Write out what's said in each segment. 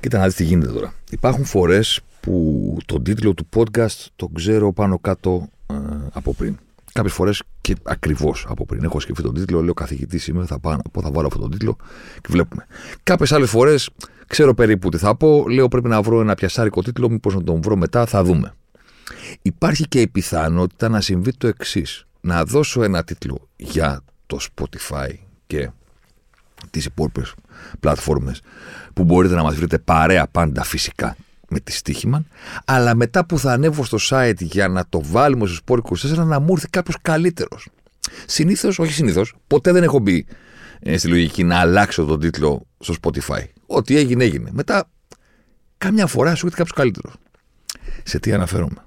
Κοίτα να δεις τι γίνεται τώρα. Υπάρχουν φορές που τον τίτλο του podcast τον ξέρω πάνω κάτω ε, από πριν. Κάποιες φορές και ακριβώς από πριν. Έχω σκεφτεί τον τίτλο, λέω καθηγητής είμαι, θα, πάω, θα βάλω αυτόν τον τίτλο και βλέπουμε. Κάποιες άλλες φορές ξέρω περίπου τι θα πω, λέω πρέπει να βρω ένα πιασάρικο τίτλο, μήπως να τον βρω μετά, θα δούμε. Υπάρχει και η πιθανότητα να συμβεί το εξής. Να δώσω ένα τίτλο για το Spotify και τις υπόλοιπες πλατφόρμες που μπορείτε να μας βρείτε παρέα πάντα φυσικά με τη Στίχημαν, αλλά μετά που θα ανέβω στο site για να το βάλουμε στο Sport 24 να μου έρθει κάποιος καλύτερος. Συνήθως, όχι συνήθως, ποτέ δεν έχω μπει ε, στη λογική να αλλάξω τον τίτλο στο Spotify. Ό,τι έγινε, έγινε. Μετά, κάμια φορά σου έρθει κάποιος καλύτερος. Σε τι αναφέρομαι.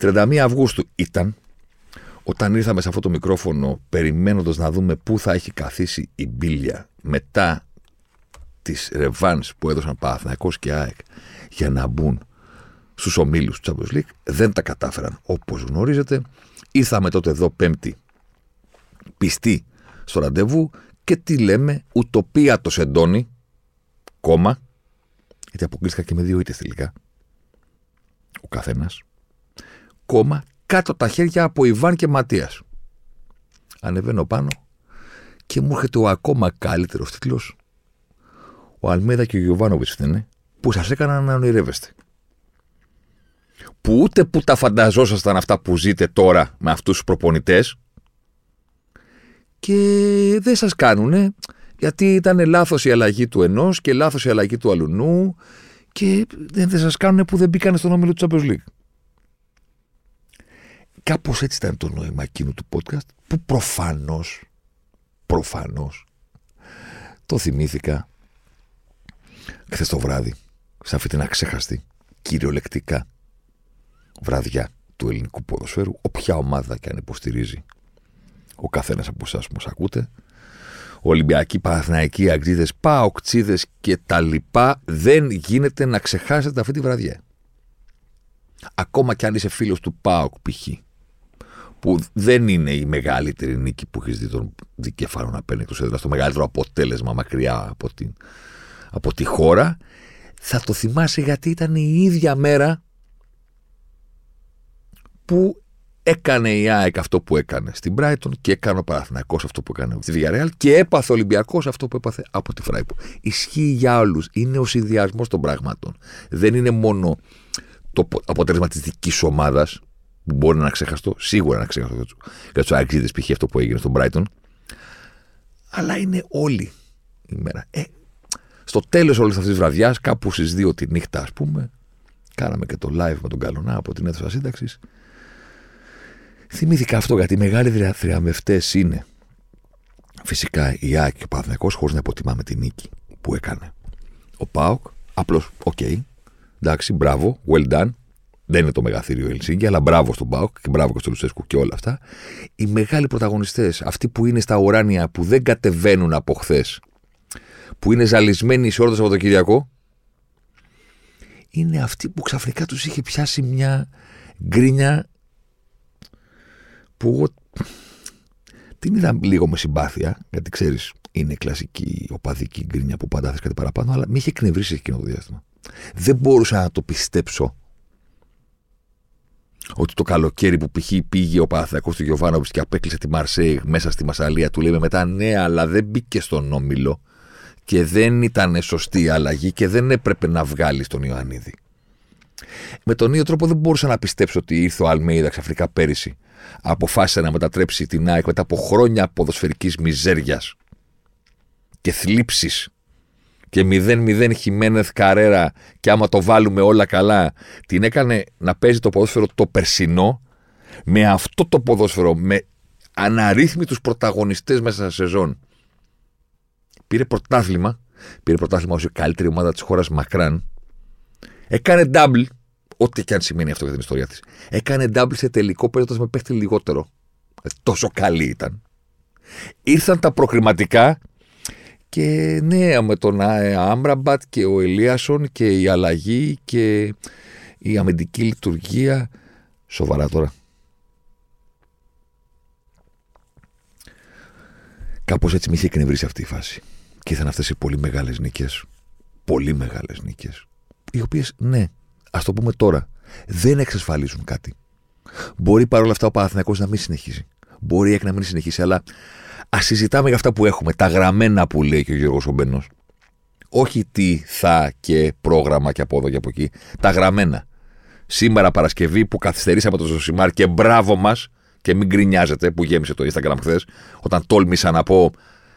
31 Αυγούστου ήταν όταν ήρθαμε σε αυτό το μικρόφωνο περιμένοντας να δούμε πού θα έχει καθίσει η μπίλια μετά τις ρεβάνς που έδωσαν Παναθηναϊκός και ΑΕΚ για να μπουν στους ομίλους του Champions League δεν τα κατάφεραν. Όπως γνωρίζετε ήρθαμε τότε εδώ πέμπτη πιστοί στο ραντεβού και τι λέμε ουτοπία το σεντόνι κόμμα γιατί αποκλείστηκα και με δύο ήττες τελικά ο καθένας κόμμα κάτω τα χέρια από Ιβάν και Ματίας ανεβαίνω πάνω και μου έρχεται ο ακόμα καλύτερος τίτλος ο Αλμέδα και ο Γιωβάνοβιτς φταίνε, που σας έκαναν να ονειρεύεστε. Που ούτε που τα φανταζόσασταν αυτά που ζείτε τώρα με αυτούς τους προπονητές και δεν σας κάνουνε γιατί ήταν λάθος η αλλαγή του ενός και λάθος η αλλαγή του αλουνού και δεν, δεν σας κάνουν που δεν μπήκαν στον όμιλο του Champions League. Κάπως έτσι ήταν το νόημα εκείνου του podcast που προφανώς, προφανώς, το θυμήθηκα χθες το βράδυ, σε αυτή την αξέχαστη, κυριολεκτικά βραδιά του ελληνικού ποδοσφαίρου, όποια ομάδα και αν υποστηρίζει ο καθένας από εσάς που μας ακούτε, Ολυμπιακοί, Παναθηναϊκοί, Αγγλίδες, Παοκτσίδε και τα λοιπά, δεν γίνεται να ξεχάσετε αυτή τη βραδιά. Ακόμα κι αν είσαι φίλος του ΠΑΟΚ π.χ. που δεν είναι η μεγαλύτερη νίκη που έχεις δει τον δικεφάλο να παίρνει το έδρα, το μεγαλύτερο αποτέλεσμα μακριά από την από τη χώρα, θα το θυμάσαι γιατί ήταν η ίδια μέρα που έκανε η ΑΕΚ αυτό που έκανε στην Brighton και έκανε ο Παναθηναϊκός αυτό που έκανε στη Villarreal και έπαθε ο Ολυμπιακός αυτό που έπαθε από τη Φράιπου. Ισχύει για όλους. Είναι ο συνδυασμός των πραγμάτων. Δεν είναι μόνο το αποτέλεσμα της δικής ομάδας που μπορεί να ξεχαστώ, σίγουρα να ξεχαστώ για του Αγγλίδε π.χ. αυτό που έγινε στον Brighton, αλλά είναι όλη η μέρα. Ε, στο τέλος όλης αυτής της βραδιάς, κάπου στις 2 τη νύχτα, ας πούμε, κάναμε και το live με τον Καλονά από την αίθουσα σύνταξης. Θυμήθηκα αυτό γιατί οι μεγάλοι θριαμβευτές είναι φυσικά η ΑΕΚ και ο Παναθηναϊκός, χωρίς να υποτιμάμε τη νίκη που έκανε. Ο Πάοκ, απλώς, OK, okay, εντάξει, μπράβο, well done. Δεν είναι το μεγαθήριο Ελσίνκι, αλλά μπράβο στον Πάοκ και μπράβο και στο Λουσέσκου και όλα αυτά. Οι μεγάλοι πρωταγωνιστές, αυτοί που είναι στα ουράνια, που δεν κατεβαίνουν από χθες που είναι ζαλισμένοι σε όλο το Σαββατοκυριακό, είναι αυτοί που ξαφνικά τους είχε πιάσει μια γκρίνια που εγώ την είδα λίγο με συμπάθεια, γιατί ξέρεις είναι κλασική οπαδική γκρίνια που πάντα θες κάτι παραπάνω, αλλά με είχε εκνευρίσει εκείνο το διάστημα. Δεν μπορούσα να το πιστέψω ότι το καλοκαίρι που π.χ. πήγε ο Παναθιακό του Γιωβάνοβιτς και απέκλεισε τη Μαρσέη μέσα στη Μασαλία, του λέμε μετά ναι, αλλά δεν μπήκε στον όμιλο και δεν ήταν σωστή η αλλαγή και δεν έπρεπε να βγάλει τον Ιωαννίδη. Με τον ίδιο τρόπο δεν μπορούσα να πιστέψω ότι ήρθε ο Αλμέιδα ξαφνικά πέρυσι. Αποφάσισε να μετατρέψει την ΑΕΚ μετά από χρόνια ποδοσφαιρικής μιζέριας και θλίψης και 0-0 Χιμένεθ Καρέρα και άμα το βάλουμε όλα καλά, την έκανε να παίζει το ποδόσφαιρο το περσινό με αυτό το ποδόσφαιρο, με αναρρύθμιτους πρωταγωνιστές μέσα σε σεζόν, πήρε πρωτάθλημα, πήρε πρωτάθλημα ως η καλύτερη ομάδα της χώρας μακράν, έκανε double, ό,τι και αν σημαίνει αυτό για την ιστορία της, έκανε double σε τελικό παίζοντας με παίχτη λιγότερο. Ε, τόσο καλή ήταν. Ήρθαν τα προκριματικά και ναι, με τον Άμραμπατ και ο Ελίασον και η αλλαγή και η αμυντική λειτουργία. Σοβαρά τώρα. Κάπως έτσι με είχε εκνευρίσει αυτή η φάση. Και ήρθαν αυτές οι πολύ μεγάλες νίκες. Πολύ μεγάλες νίκες. Οι οποίες, ναι, ας το πούμε τώρα, δεν εξασφαλίζουν κάτι. Μπορεί παρόλα αυτά ο Παναθηναϊκός να μην συνεχίζει. Μπορεί να μην συνεχίσει, αλλά ας συζητάμε για αυτά που έχουμε. Τα γραμμένα που λέει και ο Γιώργος Ομπένο. Όχι τι θα και πρόγραμμα και από εδώ και από εκεί. Τα γραμμένα. Σήμερα Παρασκευή που καθυστερήσαμε το Ζωσιμάρ και μπράβο μας και μην γκρινιάζετε που γέμισε το Instagram χθες, όταν τόλμησα να πω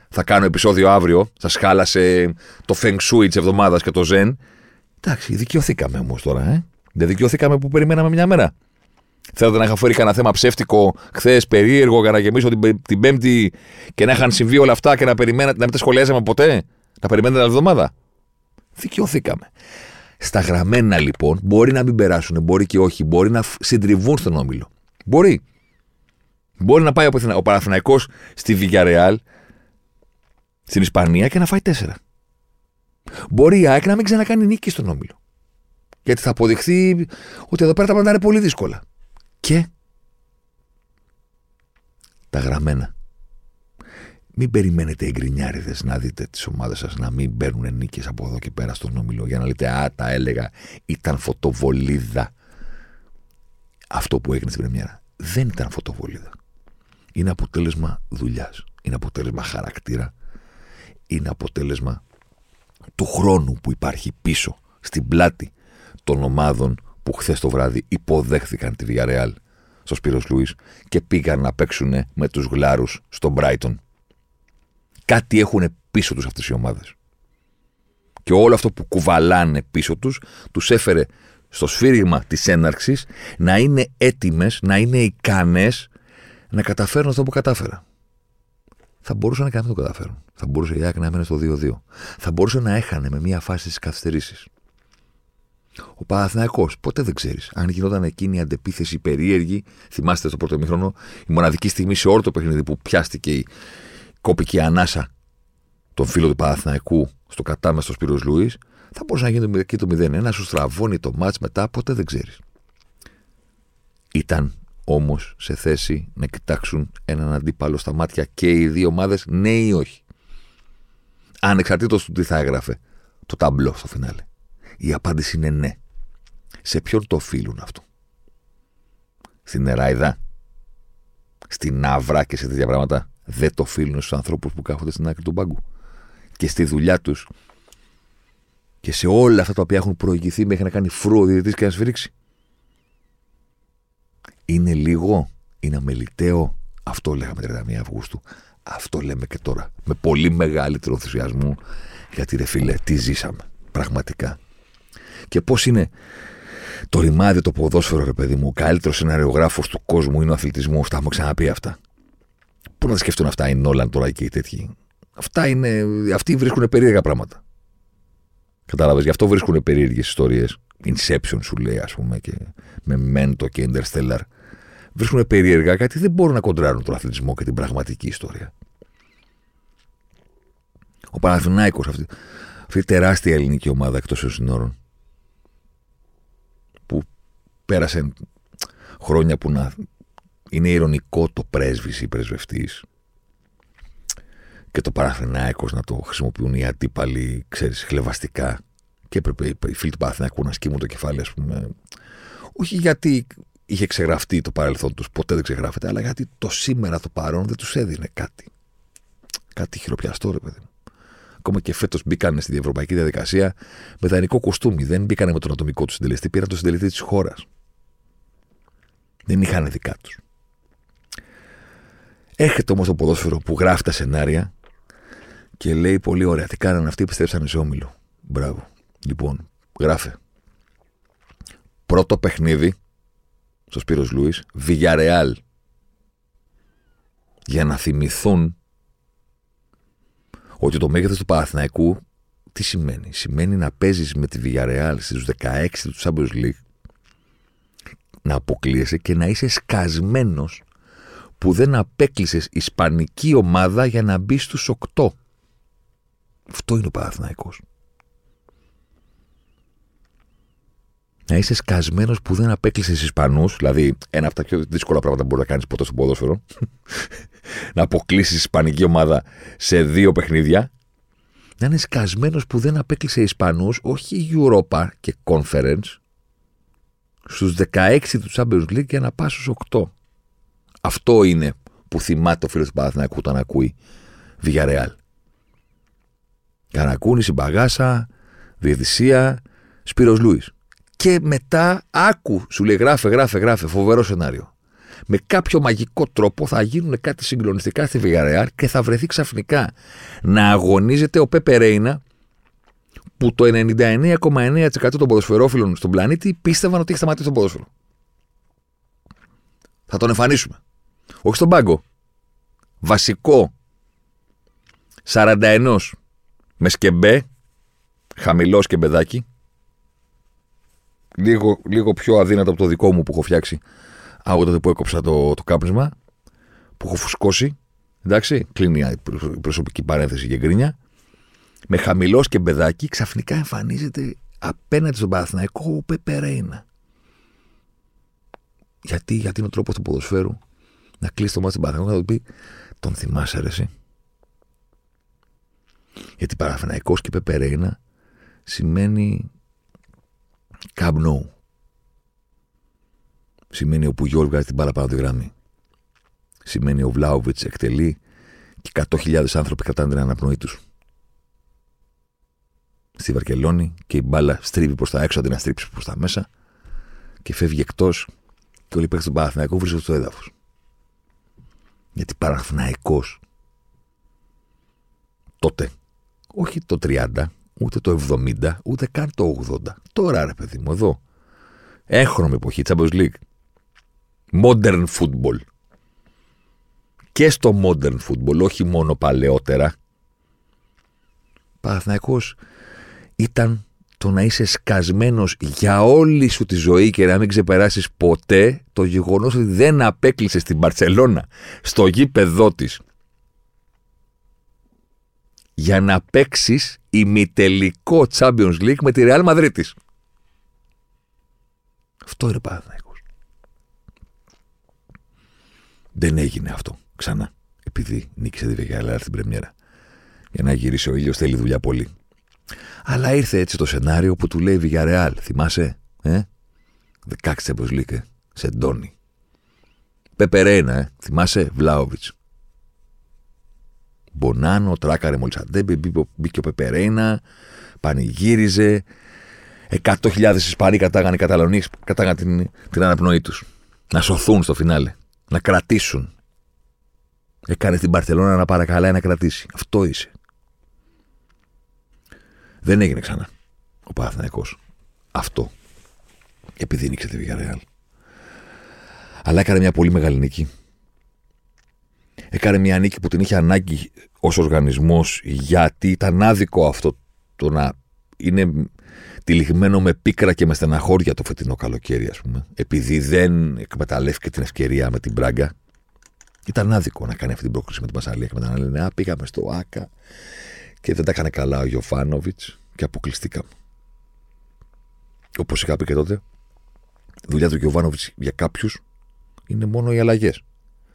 θα κάνω επεισόδιο αύριο, σα χάλασε το Feng Shui της εβδομάδας και το Zen. Εντάξει, δικαιωθήκαμε όμως τώρα, ε. Δεν δικαιωθήκαμε που περιμέναμε μια μέρα. Θέλετε να είχα φέρει κανένα θέμα ψεύτικο χθες, περίεργο, για να γεμίσω την, την Πέμπτη και να είχαν συμβεί όλα αυτά και να, περιμένατε, να μην τα σχολιάζαμε ποτέ; Να περιμένετε την εβδομάδα; Δικαιωθήκαμε. Στα γραμμένα λοιπόν μπορεί να μην περάσουν, μπορεί και όχι, μπορεί να συντριβούν στον όμιλο. Μπορεί. Μπορεί να πάει ο Παναθηναϊκός στη Villarreal, στην Ισπανία και να φάει τέσσερα. Μπορεί η ΑΕΚ να μην ξανακάνει νίκη στον όμιλο. Γιατί θα αποδειχθεί ότι εδώ πέρα τα πράγματα είναι πολύ δύσκολα. Και τα γραμμένα. Μην περιμένετε εγκρινιάριδε να δείτε τις ομάδες σας να μην παίρνουν νίκες από εδώ και πέρα στον όμιλο για να λέτε Α, τα έλεγα, ήταν φωτοβολίδα. Αυτό που έγινε στην Πρεμιέρα δεν ήταν φωτοβολίδα είναι αποτέλεσμα δουλειάς. Είναι αποτέλεσμα χαρακτήρα. Είναι αποτέλεσμα του χρόνου που υπάρχει πίσω στην πλάτη των ομάδων που χθες το βράδυ υποδέχθηκαν τη Villarreal στο Σπύρος Λουίς και πήγαν να παίξουν με τους γλάρους στον Brighton. Κάτι έχουν πίσω τους αυτές οι ομάδες. Και όλο αυτό που κουβαλάνε πίσω τους, τους έφερε στο σφύριγμα της έναρξης να είναι έτοιμες, να είναι ικανές να καταφέρουν αυτό που κατάφερα. Θα μπορούσαν να μην το καταφέρουν. Θα μπορούσε η ΑΕΚ να έμενε στο 2-2. Θα μπορούσε να έχανε με μια φάση τη καθυστερήσεις. Ο Παναθυναϊκό, ποτέ δεν ξέρεις. Αν γινόταν εκείνη η αντεπίθεση περίεργη, θυμάστε στο πρώτο μήχρονο, η μοναδική στιγμή σε όλο το παιχνίδι που πιάστηκε η κόπικη ανάσα των φίλων του Παναθηναϊκού στο κατάμεστο Σπύρος Λουί, θα μπορούσε να γίνει εκεί το 0-1, σου στραβώνει το μάτς μετά, ποτέ δεν ξέρεις. Ήταν όμως σε θέση να κοιτάξουν έναν αντίπαλο στα μάτια και οι δύο ομάδες, ναι ή όχι. Ανεξαρτήτως του τι θα έγραφε το ταμπλό στο φινάλε. Η απάντηση είναι ναι. Σε ποιον το οφείλουν αυτό; Στην Εράιδα, στην Άβρα και σε τέτοια πράγματα δεν το οφείλουν στους ανθρώπους που κάθονται στην άκρη του μπάγκου. Και στη δουλειά τους και σε όλα αυτά τα οποία έχουν προηγηθεί μέχρι να κάνει φρού ο και να σφυρίξει. Είναι λίγο, είναι αμεληταίο. Αυτό λέγαμε 31 Αυγούστου. Αυτό λέμε και τώρα. Με πολύ μεγαλύτερο ενθουσιασμό. Γιατί ρε φίλε, τι ζήσαμε. Πραγματικά. Και πώς είναι το ρημάδι, το ποδόσφαιρο, ρε παιδί μου. Ο καλύτερος σεναριογράφος του κόσμου είναι ο αθλητισμός. Τα έχουμε ξαναπεί αυτά. Πού να τα σκεφτούν αυτά οι Νόλαν τώρα και οι τέτοιοι; Αυτά είναι. Αυτοί βρίσκουν περίεργα πράγματα. Κατάλαβες, γι' αυτό βρίσκουν περίεργες ιστορίες. Inception σου λέει, ας πούμε, και με Mento και Interstellar βρίσκουν περίεργα κάτι δεν μπορούν να κοντράρουν τον αθλητισμό και την πραγματική ιστορία. Ο Παναθηνάικος, αυτή, αυτή η τεράστια ελληνική ομάδα εκτός των συνόρων, που πέρασε χρόνια που να είναι ηρωνικό το πρέσβης ή πρεσβευτής και το Παναθηνάικος να το χρησιμοποιούν οι αντίπαλοι, ξέρεις, χλεβαστικά και έπρεπε οι φίλοι του Παναθηναϊκού να σκύμουν το κεφάλι, ας πούμε. Όχι γιατί είχε ξεγραφτεί το παρελθόν τους, ποτέ δεν ξεγράφεται, αλλά γιατί το σήμερα, το παρόν δεν τους έδινε κάτι. Κάτι χειροπιαστό, ρε παιδί μου. Ακόμα και φέτος μπήκαν στη ευρωπαϊκή διαδικασία με δανεικό κοστούμι. Δεν μπήκαν με τον ατομικό του συντελεστή, πήραν τον συντελεστή της χώρας. Δεν είχαν δικά τους. Έρχεται όμως το ποδόσφαιρο που γράφει τα σενάρια και λέει πολύ ωραία. Τι κάνανε αυτοί, επιστρέψανε σε όμιλο. Μπράβο. Λοιπόν, γράφε. Πρώτο παιχνίδι στο Σπύρος Λούις, Βιγιαρεάλ, για να θυμηθούν ότι το μέγεθος του Παναθηναϊκού τι σημαίνει; Σημαίνει να παίζεις με τη Villarreal στους 16 του Champions League να αποκλείεσαι και να είσαι σκασμένος που δεν απέκλεισες ισπανική ομάδα για να μπει στους 8. Αυτό είναι ο Παναθηναϊκός. Να είσαι σκασμένος που δεν απέκλεισες Ισπανούς, δηλαδή ένα από τα πιο δύσκολα πράγματα που μπορεί να κάνεις ποτέ στο ποδόσφαιρο. να αποκλείσεις Ισπανική ομάδα σε δύο παιχνίδια. Να είναι σκασμένος που δεν απέκλεισε Ισπανούς, όχι Europa και Conference, στους 16 του Champions League για να πας στους 8. Αυτό είναι που θυμάται ο φίλος του Παναθηναϊκού όταν ακούει Villarreal. Καρακούνηση, μπαγάσα, διαιτησία, Σπύρος Λούις. Και μετά άκου, σου λέει γράφε, γράφε, γράφε, φοβερό σενάριο. Με κάποιο μαγικό τρόπο θα γίνουν κάτι συγκλονιστικά στη Βιγαρεάρ και θα βρεθεί ξαφνικά να αγωνίζεται ο Πέπε Ρέινα που το 99,9% των ποδοσφαιρόφιλων στον πλανήτη πίστευαν ότι έχει σταματήσει τον ποδόσφαιρο. Θα τον εμφανίσουμε. Όχι στον πάγκο. Βασικό. 41 με σκεμπέ, χαμηλό σκεμπεδάκι, λίγο, λίγο πιο αδύνατο από το δικό μου που έχω φτιάξει από τότε που έκοψα το, το κάπνισμα, που έχω φουσκώσει. Εντάξει, κλείνει η προσωπική παρένθεση και γκρίνια. Με χαμηλός και μπεδάκι ξαφνικά εμφανίζεται απέναντι στον Παναθηναϊκό ο Πεπερέινα. Γιατί, γιατί είναι ο τρόπος του ποδοσφαίρου να κλείσει το μάτι του Παναθηναϊκό και να του πει Τον θυμάσαι, ρε, εσύ. Γιατί Παναθηναϊκός και Πεπερέινα σημαίνει Camp Σημαίνει ο Πουγιόλ βγάζει την μπάλα πάνω τη γραμμή. Σημαίνει ο Βλάουβιτς εκτελεί και 100.000 άνθρωποι κρατάνε την αναπνοή τους. Στη Βαρκελόνη και η μπάλα στρίβει προς τα έξω αντί να στρίψει προς τα μέσα και φεύγει εκτός και όλοι οι παίχτε του Παναθηναϊκού βρίσκονται στο έδαφος. Γιατί Παναθηναϊκός τότε, όχι το 30, ούτε το 70, ούτε καν το 80. Τώρα ρε παιδί μου, εδώ. Έχρωμη εποχή, Champions League. Modern football. Και στο modern football, όχι μόνο παλαιότερα. Παναθηναϊκός ήταν το να είσαι σκασμένος για όλη σου τη ζωή και να μην ξεπεράσεις ποτέ το γεγονός ότι δεν απέκλεισες στην Μπαρτσελώνα στο γήπεδό της για να παίξεις ημιτελικό Champions League με τη Real Madrid Αυτό είναι Παναθηναϊκός. Δεν έγινε αυτό ξανά. Επειδή νίκησε τη Βεγιάλα στην Πρεμιέρα. Για να γυρίσει ο ήλιος θέλει δουλειά πολύ. Αλλά ήρθε έτσι το σενάριο που του λέει Βιγιαρεάλ. Θυμάσαι, ε; 16 Champions League, ε; σε Ντόνι. Πεπερένα, ε; θυμάσαι, Βλάοβιτς. Μπονάνο, τράκαρε μόλις αντέμπε, μπήκε ο Πεπερένα, πανηγύριζε. 100.000 Ισπανοί κατάγανε οι Καταλωνοί, κατάγανε την, την αναπνοή τους. Να σωθούν στο φινάλε. Να κρατήσουν. Έκανε την Παρσελόνα να παρακαλάει να κρατήσει. Αυτό είσαι. Δεν έγινε ξανά ο Παναθηναϊκός. Αυτό. Επειδή νίξε τη Villarreal. Αλλά έκανε μια πολύ μεγάλη νίκη έκανε μια νίκη που την είχε ανάγκη ως οργανισμός, γιατί ήταν άδικο αυτό το να είναι τυλιγμένο με πίκρα και με στεναχώρια το φετινό καλοκαίρι, ας πούμε, επειδή δεν εκμεταλλεύτηκε την ευκαιρία με την Μπράγκα. Ήταν άδικο να κάνει αυτή την πρόκληση με την Πασαλία και μετά να λένε Α, πήγαμε στο ΑΚΑ και δεν τα έκανε καλά ο Γιωφάνοβιτ και αποκλειστήκαμε. Όπως είχα πει και τότε, η δουλειά του Γιωβάνοβιτς για κάποιους είναι μόνο οι αλλαγές.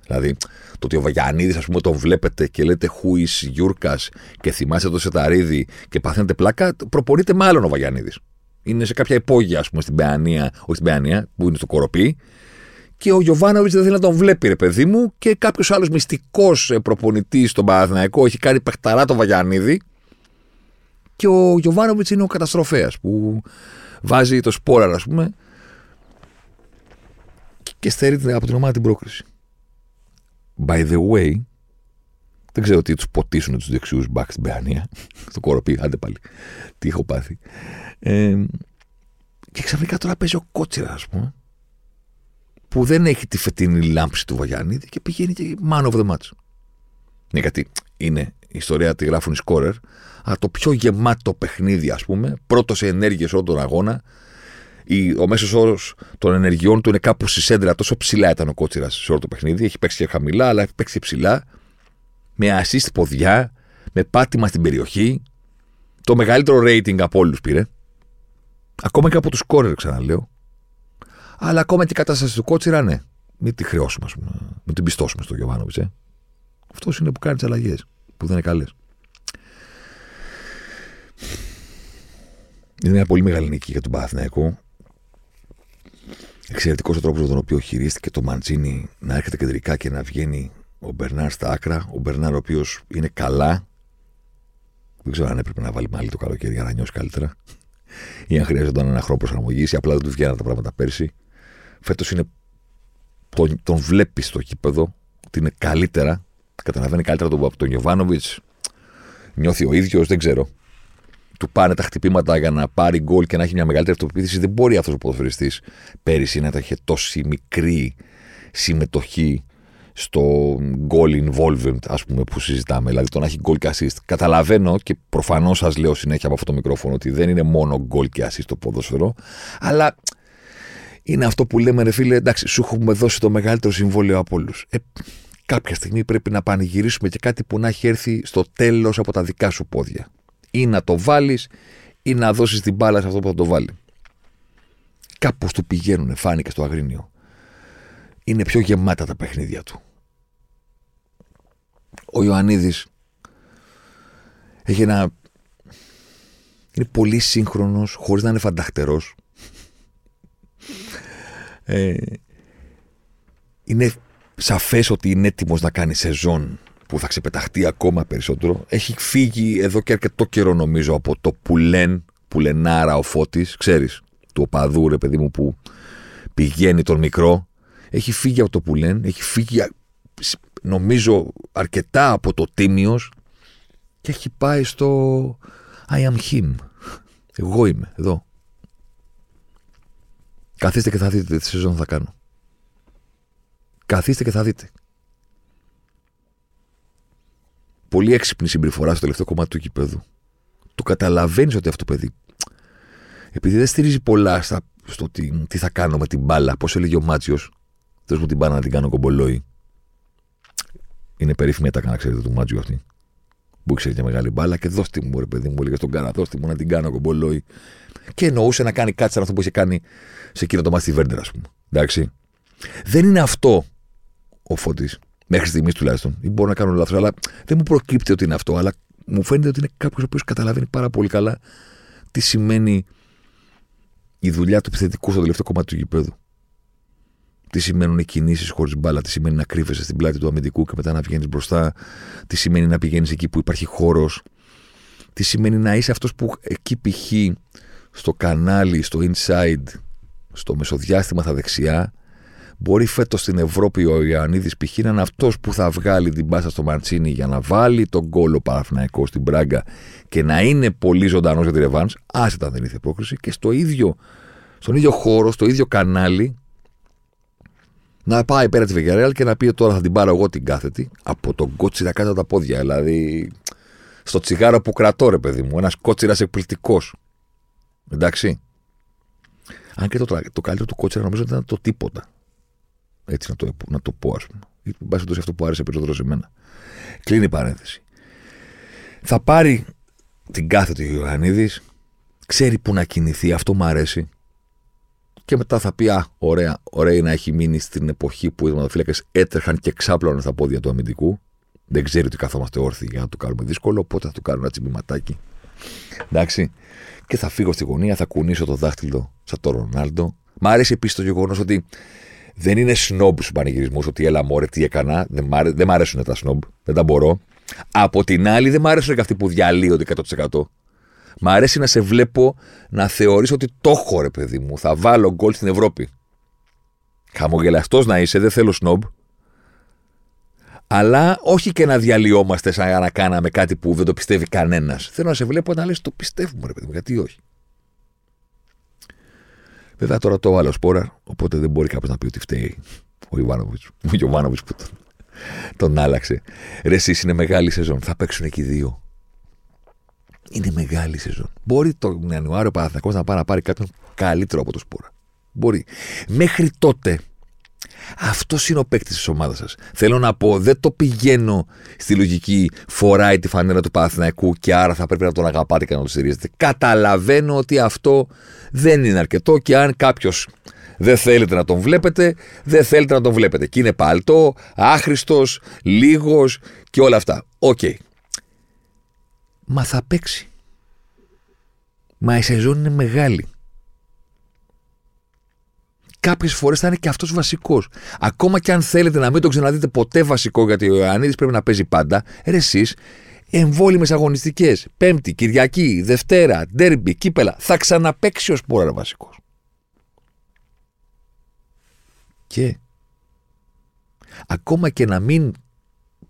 Δηλαδή, το ότι ο Βαγιανίδης, ας πούμε, τον βλέπετε και λέτε Χούι Γιούρκας και θυμάστε το Σεταρίδη και παθαίνετε πλάκα, προπονείται μάλλον ο Βαγιανίδης. Είναι σε κάποια υπόγεια, ας πούμε, στην Παιανία, όχι στην Παιανία, που είναι στο Κοροπή. Και ο Γιωβάνοβιτς δεν θέλει να τον βλέπει, ρε παιδί μου, και κάποιος άλλος μυστικός ε, προπονητής στον Παναθηναϊκό έχει κάνει παιχταρά τον Βαγιανίδη. Και ο Γιωβάνοβιτς είναι ο καταστροφέας που βάζει το σπόρα, ας πούμε, και στερεί από την ομάδα την πρόκριση. By the way, δεν ξέρω τι τους ποτίσουν τους δεξιούς μπακς στην Παιανία. Στο κοροπή, άντε πάλι. Τι έχω πάθει. Ε, και ξαφνικά τώρα παίζει ο Κότσιρας, ας πούμε. Που δεν έχει τη φετινή λάμψη του Βαγιάννη και πηγαίνει και man of the match. Ναι, γιατί είναι η ιστορία τη γράφουν οι σκόρερ, αλλά το πιο γεμάτο παιχνίδι, ας πούμε, πρώτος σε ενέργειες όλο τον αγώνα, ο μέσος όρος των ενεργειών του είναι κάπου στη σέντρα. Τόσο ψηλά ήταν ο Κότσιρας σε όλο το παιχνίδι. Έχει παίξει και χαμηλά, αλλά έχει παίξει ψηλά. Με assist ποδιά, με πάτημα στην περιοχή. Το μεγαλύτερο rating από όλους πήρε. Ακόμα και από τους σκόρερ, ξαναλέω. Αλλά ακόμα και η κατάσταση του Κότσιρα, ναι. Μην τη χρεώσουμε, ας πούμε. Μην την πιστώσουμε στο Γιωβάνοβιτς. Ε. Αυτός είναι που κάνει τις αλλαγές, που δεν είναι καλές. Είναι μια πολύ μεγάλη νίκη για τον Παναθηναϊκό. Εξαιρετικός ο τρόπος με τον οποίο χειρίστηκε το Μαντζίνι να έρχεται κεντρικά και να βγαίνει ο Μπερνάρ στα άκρα. Ο Μπερνάρ, ο οποίος είναι καλά. Δεν ξέρω αν έπρεπε να βάλει μάλλον το καλοκαίρι για να νιώσει καλύτερα. ή αν χρειάζονταν ένα χρόνο προσαρμογής, ή απλά δεν του βγαίνουν τα πράγματα πέρσι. Φέτος είναι. Τον, τον βλέπεις στο κήπεδο ότι είναι καλύτερα. Καταλαβαίνει καλύτερα τον, από τον Γιωβάνοβιτς. Νιώθει ο ίδιος, δεν ξέρω του πάνε τα χτυπήματα για να πάρει γκολ και να έχει μια μεγαλύτερη αυτοπεποίθηση, δεν μπορεί αυτός ο ποδοσφαιριστής πέρυσι να έχει τόση μικρή συμμετοχή στο goal involvement, ας πούμε, που συζητάμε. Δηλαδή το να έχει goal και assist. Καταλαβαίνω και προφανώς σας λέω συνέχεια από αυτό το μικρόφωνο ότι δεν είναι μόνο goal και assist το ποδόσφαιρο, αλλά είναι αυτό που λέμε, ρε φίλε, εντάξει, σου έχουμε δώσει το μεγαλύτερο συμβόλαιο από όλους. Ε, κάποια στιγμή πρέπει να πανηγυρίσουμε και κάτι που να έχει έρθει στο τέλος από τα δικά σου πόδια ή να το βάλεις ή να δώσεις την μπάλα σε αυτό που θα το βάλει. Κάπως του πηγαίνουν, φάνηκε στο Αγρίνιο. Είναι πιο γεμάτα τα παιχνίδια του. Ο Ιωαννίδης έχει ένα. Είναι πολύ σύγχρονος, χωρίς να είναι φανταχτερός. Ε, είναι σαφές ότι είναι έτοιμος να κάνει σεζόν που θα ξεπεταχτεί ακόμα περισσότερο. Έχει φύγει εδώ και αρκετό καιρό νομίζω από το πουλέν, πουλενάρα ο Φώτης, ξέρεις, του οπαδού ρε παιδί μου που πηγαίνει τον μικρό. Έχει φύγει από το πουλέν, έχει φύγει νομίζω αρκετά από το τίμιος και έχει πάει στο I am him. Εγώ είμαι εδώ. Καθίστε και θα δείτε τι σεζόν θα κάνω. Καθίστε και θα δείτε πολύ έξυπνη συμπεριφορά στο τελευταίο κομμάτι του κηπέδου. Το καταλαβαίνεις ότι αυτό το παιδί. Επειδή δεν στηρίζει πολλά στα, στο τι, τι θα κάνω με την μπάλα, πώς έλεγε ο Μάτσιος, θε μου την μπάλα να την κάνω κομπολόι. Είναι περίφημη τα να ξέρετε του Μάτσιο αυτή. Που ήξερε και μεγάλη μπάλα και δώστε μου, ρε παιδί μου, έλεγε στον Κάνα, δώστε μου να την κάνω κομπολόι. Και εννοούσε να κάνει κάτι σαν αυτό που είχε κάνει σε εκείνο το μάτι Βέρντερ, ας πούμε. Εντάξει. Δεν είναι αυτό ο Φώτης Μέχρι στιγμής τουλάχιστον. Ή μπορώ να κάνω λάθος, αλλά δεν μου προκύπτει ότι είναι αυτό. Αλλά μου φαίνεται ότι είναι κάποιος ο οποίος καταλαβαίνει πάρα πολύ καλά τι σημαίνει η δουλειά του επιθετικού στο τελευταίο κομμάτι του γηπέδου. Τι σημαίνουν οι κινήσεις χωρίς μπάλα, τι σημαίνει να κρύβεσαι στην πλάτη του αμυντικού και μετά να βγαίνεις μπροστά, τι σημαίνει να πηγαίνεις εκεί που υπάρχει χώρος, τι σημαίνει να είσαι αυτός που εκεί π.χ. στο κανάλι, στο inside, στο μεσοδιάστημα στα δεξιά, Μπορεί φέτος στην Ευρώπη ο Ιωαννίδης π.χ. να είναι αυτός που θα βγάλει την μπάσα στο Μαντσίνη για να βάλει τον κόλλο Παναθηναϊκό στην Πράγκα και να είναι πολύ ζωντανός για τη Ρεβάν, άσχετα δεν ήρθε πρόκριση, και στο ίδιο, στον ίδιο χώρο, στο ίδιο κανάλι, να πάει πέρα τη Βεγγαρέλ και να πει τώρα θα την πάρω εγώ την κάθετη από τον κότσιρα κάτω τα πόδια. Δηλαδή, στο τσιγάρο που κρατώ, ρε παιδί μου, ένας κότσιρας εκπληκτικός. Εντάξει. Αν και το, το καλύτερο του κότσιρα νομίζω ήταν το τίποτα. Έτσι να το, να το πω, ας πούμε. Εν πάση αυτό που άρεσε περισσότερο σε μένα. Κλείνει η παρένθεση. Θα πάρει την κάθετη ο Ιωαννίδης, ξέρει που να κινηθεί, αυτό μου αρέσει. Και μετά θα πει: Α, ωραία, ωραία να έχει μείνει στην εποχή που οι δηματοφύλακε έτρεχαν και ξάπλωναν στα πόδια του αμυντικού. Δεν ξέρει ότι καθόμαστε όρθιοι για να το κάνουμε δύσκολο, οπότε θα του κάνουμε ένα τσιμπηματάκι. Εντάξει. Και θα φύγω στη γωνία, θα κουνήσω το δάχτυλο σαν τον Ρονάλντο. Μ' αρέσει επίσης το γεγονός ότι δεν είναι σνόμπ στους πανηγυρισμούς ότι έλα μόρε τι έκανα. Δεν μ, αρέ, δεν μ' αρέσουν τα σνόμπ. Δεν τα μπορώ. Από την άλλη, δεν μ' αρέσουν και αυτοί που διαλύονται 100%. Μ' αρέσει να σε βλέπω να θεωρείς ότι το έχω ρε παιδί μου. Θα βάλω γκολ στην Ευρώπη. Χαμογελαστός να είσαι, δεν θέλω σνόμπ. Αλλά όχι και να διαλυόμαστε σαν να κάναμε κάτι που δεν το πιστεύει κανένας. Θέλω να σε βλέπω να λες: Το πιστεύουμε, ρε παιδί μου, γιατί όχι. Βέβαια τώρα το άλλο σπόρα, οπότε δεν μπορεί κάποιος να πει ότι φταίει ο Ιβάνοβιτς. Ο Ιωβάνοβιτ που τον, τον άλλαξε. Ρε, εσείς είναι μεγάλη σεζόν. Θα παίξουν εκεί δύο. Είναι μεγάλη σεζόν. Μπορεί το Ιανουάριο ο Παναθηναϊκός να πάει να πάρει κάποιον καλύτερο από το σπόρα. Μπορεί. Μέχρι τότε αυτός είναι ο παίκτης της ομάδας σας. Θέλω να πω, δεν το πηγαίνω στη λογική φοράει τη φανέλα του Παναθηναϊκού και άρα θα πρέπει να τον αγαπάτε και να τον στηρίζετε. Καταλαβαίνω ότι αυτό δεν είναι αρκετό και αν κάποιος δεν θέλετε να τον βλέπετε, δεν θέλετε να τον βλέπετε. Και είναι παλτό, άχρηστος, λίγος και όλα αυτά. OK. Okay. Μα θα παίξει. Μα η σεζόν είναι μεγάλη κάποιες φορές θα είναι και αυτός βασικός. Ακόμα και αν θέλετε να μην τον ξαναδείτε ποτέ βασικό, γιατί ο Ιωαννίδης πρέπει να παίζει πάντα, ρε εσείς εμβόλιμες αγωνιστικές. Πέμπτη, Κυριακή, Δευτέρα, Ντέρμπι, κύπελλα. Θα ξαναπαίξει ο Σπόραρ βασικός. Και ακόμα και να μην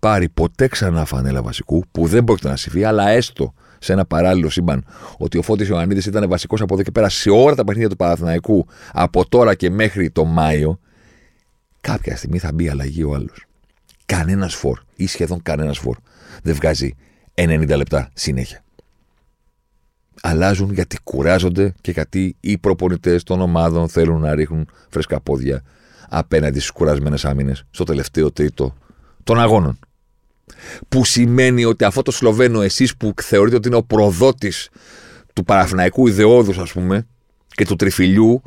πάρει ποτέ ξανά φανέλα βασικού, που δεν πρόκειται να συμβεί, αλλά έστω σε ένα παράλληλο σύμπαν ότι ο Φώτης Ιωαννίδης ήταν βασικός από εδώ και πέρα σε όλα τα παιχνίδια του Παναθηναϊκού από τώρα και μέχρι το Μάιο, κάποια στιγμή θα μπει αλλαγή ο άλλος. Κανένας φορ ή σχεδόν κανένας φορ δεν βγάζει 90 λεπτά συνέχεια. Αλλάζουν γιατί κουράζονται και γιατί οι προπονητές των ομάδων θέλουν να ρίχνουν φρέσκα πόδια απέναντι στις κουρασμένες άμυνες στο τελευταίο τρίτο των αγώνων που σημαίνει ότι αυτό το Σλοβαίνο εσείς που θεωρείτε ότι είναι ο προδότης του παραφυναϊκού ιδεόδου, ας πούμε, και του τριφυλιού,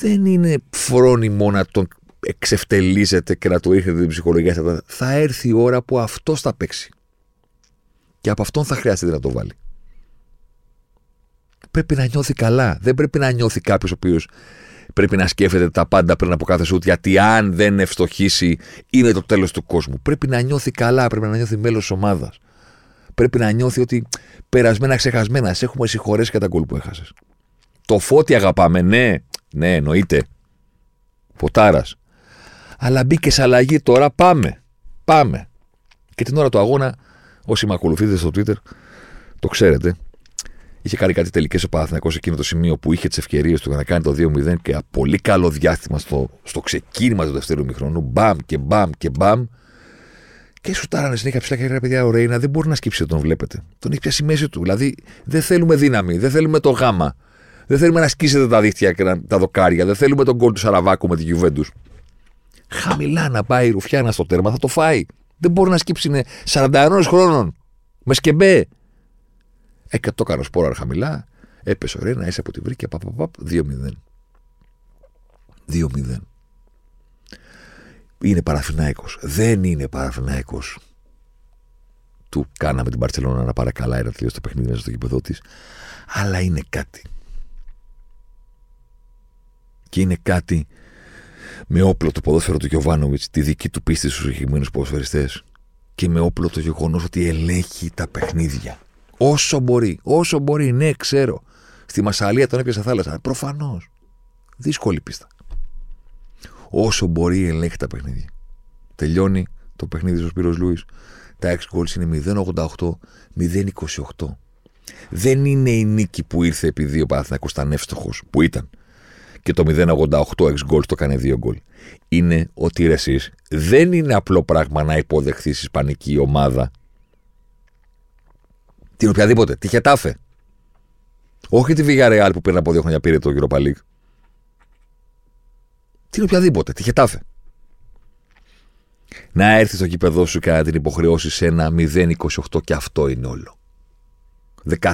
δεν είναι φρόνιμο να τον εξευτελίζετε και να του ρίχνετε την ψυχολογία. Θα έρθει η ώρα που αυτό θα παίξει. Και από αυτόν θα χρειάζεται να το βάλει. Πρέπει να νιώθει καλά. Δεν πρέπει να νιώθει κάποιος ο οποίος πρέπει να σκέφτεται τα πάντα πριν από κάθε σουτ, γιατί αν δεν ευστοχήσει είναι το τέλος του κόσμου. Πρέπει να νιώθει καλά, πρέπει να νιώθει μέλος ομάδας. Πρέπει να νιώθει ότι περασμένα ξεχασμένα, σε έχουμε συγχωρέσει κατά γκολ που έχασες. Το φώτι αγαπάμε, ναι, ναι, εννοείται. Ποτάρα. Αλλά μπήκε σε αλλαγή τώρα, πάμε. Πάμε. Και την ώρα του αγώνα, όσοι με ακολουθείτε στο Twitter, το ξέρετε, Είχε κάνει κάτι τελικές ο Παναθυνακό εκείνο το σημείο που είχε τις ευκαιρίες του να κάνει το 2-0 και πολύ καλό διάστημα στο, στο ξεκίνημα του δεύτερου μηχρόνου. Μπαμ και μπαμ και μπαμ. Και σου τάρανε συνέχεια ψηλά και παιδιά, ο Ρέινα δεν μπορεί να σκύψει τον βλέπετε. Τον έχει πιάσει μέση του. Δηλαδή δεν θέλουμε δύναμη, δεν θέλουμε το γάμα. Δεν θέλουμε να σκίσετε τα δίχτυα και τα δοκάρια. Δεν θέλουμε τον κόλ του Σαραβάκου με τη Γιουβέντους. Χαμηλά να πάει η Ρουφιάνα στο τέρμα, θα το φάει. Δεν μπορεί να σκύψει, είναι 41 χρόνων. Με σκεμπέ. Ε, το κάνω σπόρα χαμηλά. Έπεσε ωραία, να είσαι από τη βρήκε. Παπ, 2-0. 2-0. Είναι παραφυνάικο. Δεν είναι παραφυνάικο. Του κάναμε την Παρσελόνα να πάρει καλά ένα τελείως το παιχνίδι μέσα στο γήπεδο της. Αλλά είναι κάτι. Και είναι κάτι με όπλο το ποδόσφαιρο του Γιωβάνοβιτς, τη δική του πίστη στους συγκεκριμένους ποδοσφαιριστές και με όπλο το γεγονός ότι ελέγχει τα παιχνίδια. Όσο μπορεί. Όσο μπορεί. Ναι, ξέρω. Στη Μασαλία τον έπιασε θάλασσα. Προφανώς. Δύσκολη πίστα. Όσο μπορεί ελέγχει τα παιχνίδια. Τελειώνει το παιχνίδι στο Σπύρος Λούις. Τα 6 goals είναι 0,88, 0,28. Δεν είναι η νίκη που ήρθε επειδή ο Παναθηναϊκός ήταν εύστοχος, που ήταν. Και το 0,88 6 goals το έκανε 2 γκολ. Είναι ότι ρε εσείς, δεν είναι απλό πράγμα να υποδεχθείς ισπανική ομάδα την οποιαδήποτε. Τη Χετάφε. Όχι τη Villarreal που πριν από δύο χρόνια πήρε το Europa League. Την οποιαδήποτε. Τη Χετάφε. Να έρθεις στο κήπεδο σου και να την υποχρεώσει σε ένα 0-28 και αυτό είναι όλο. 13-4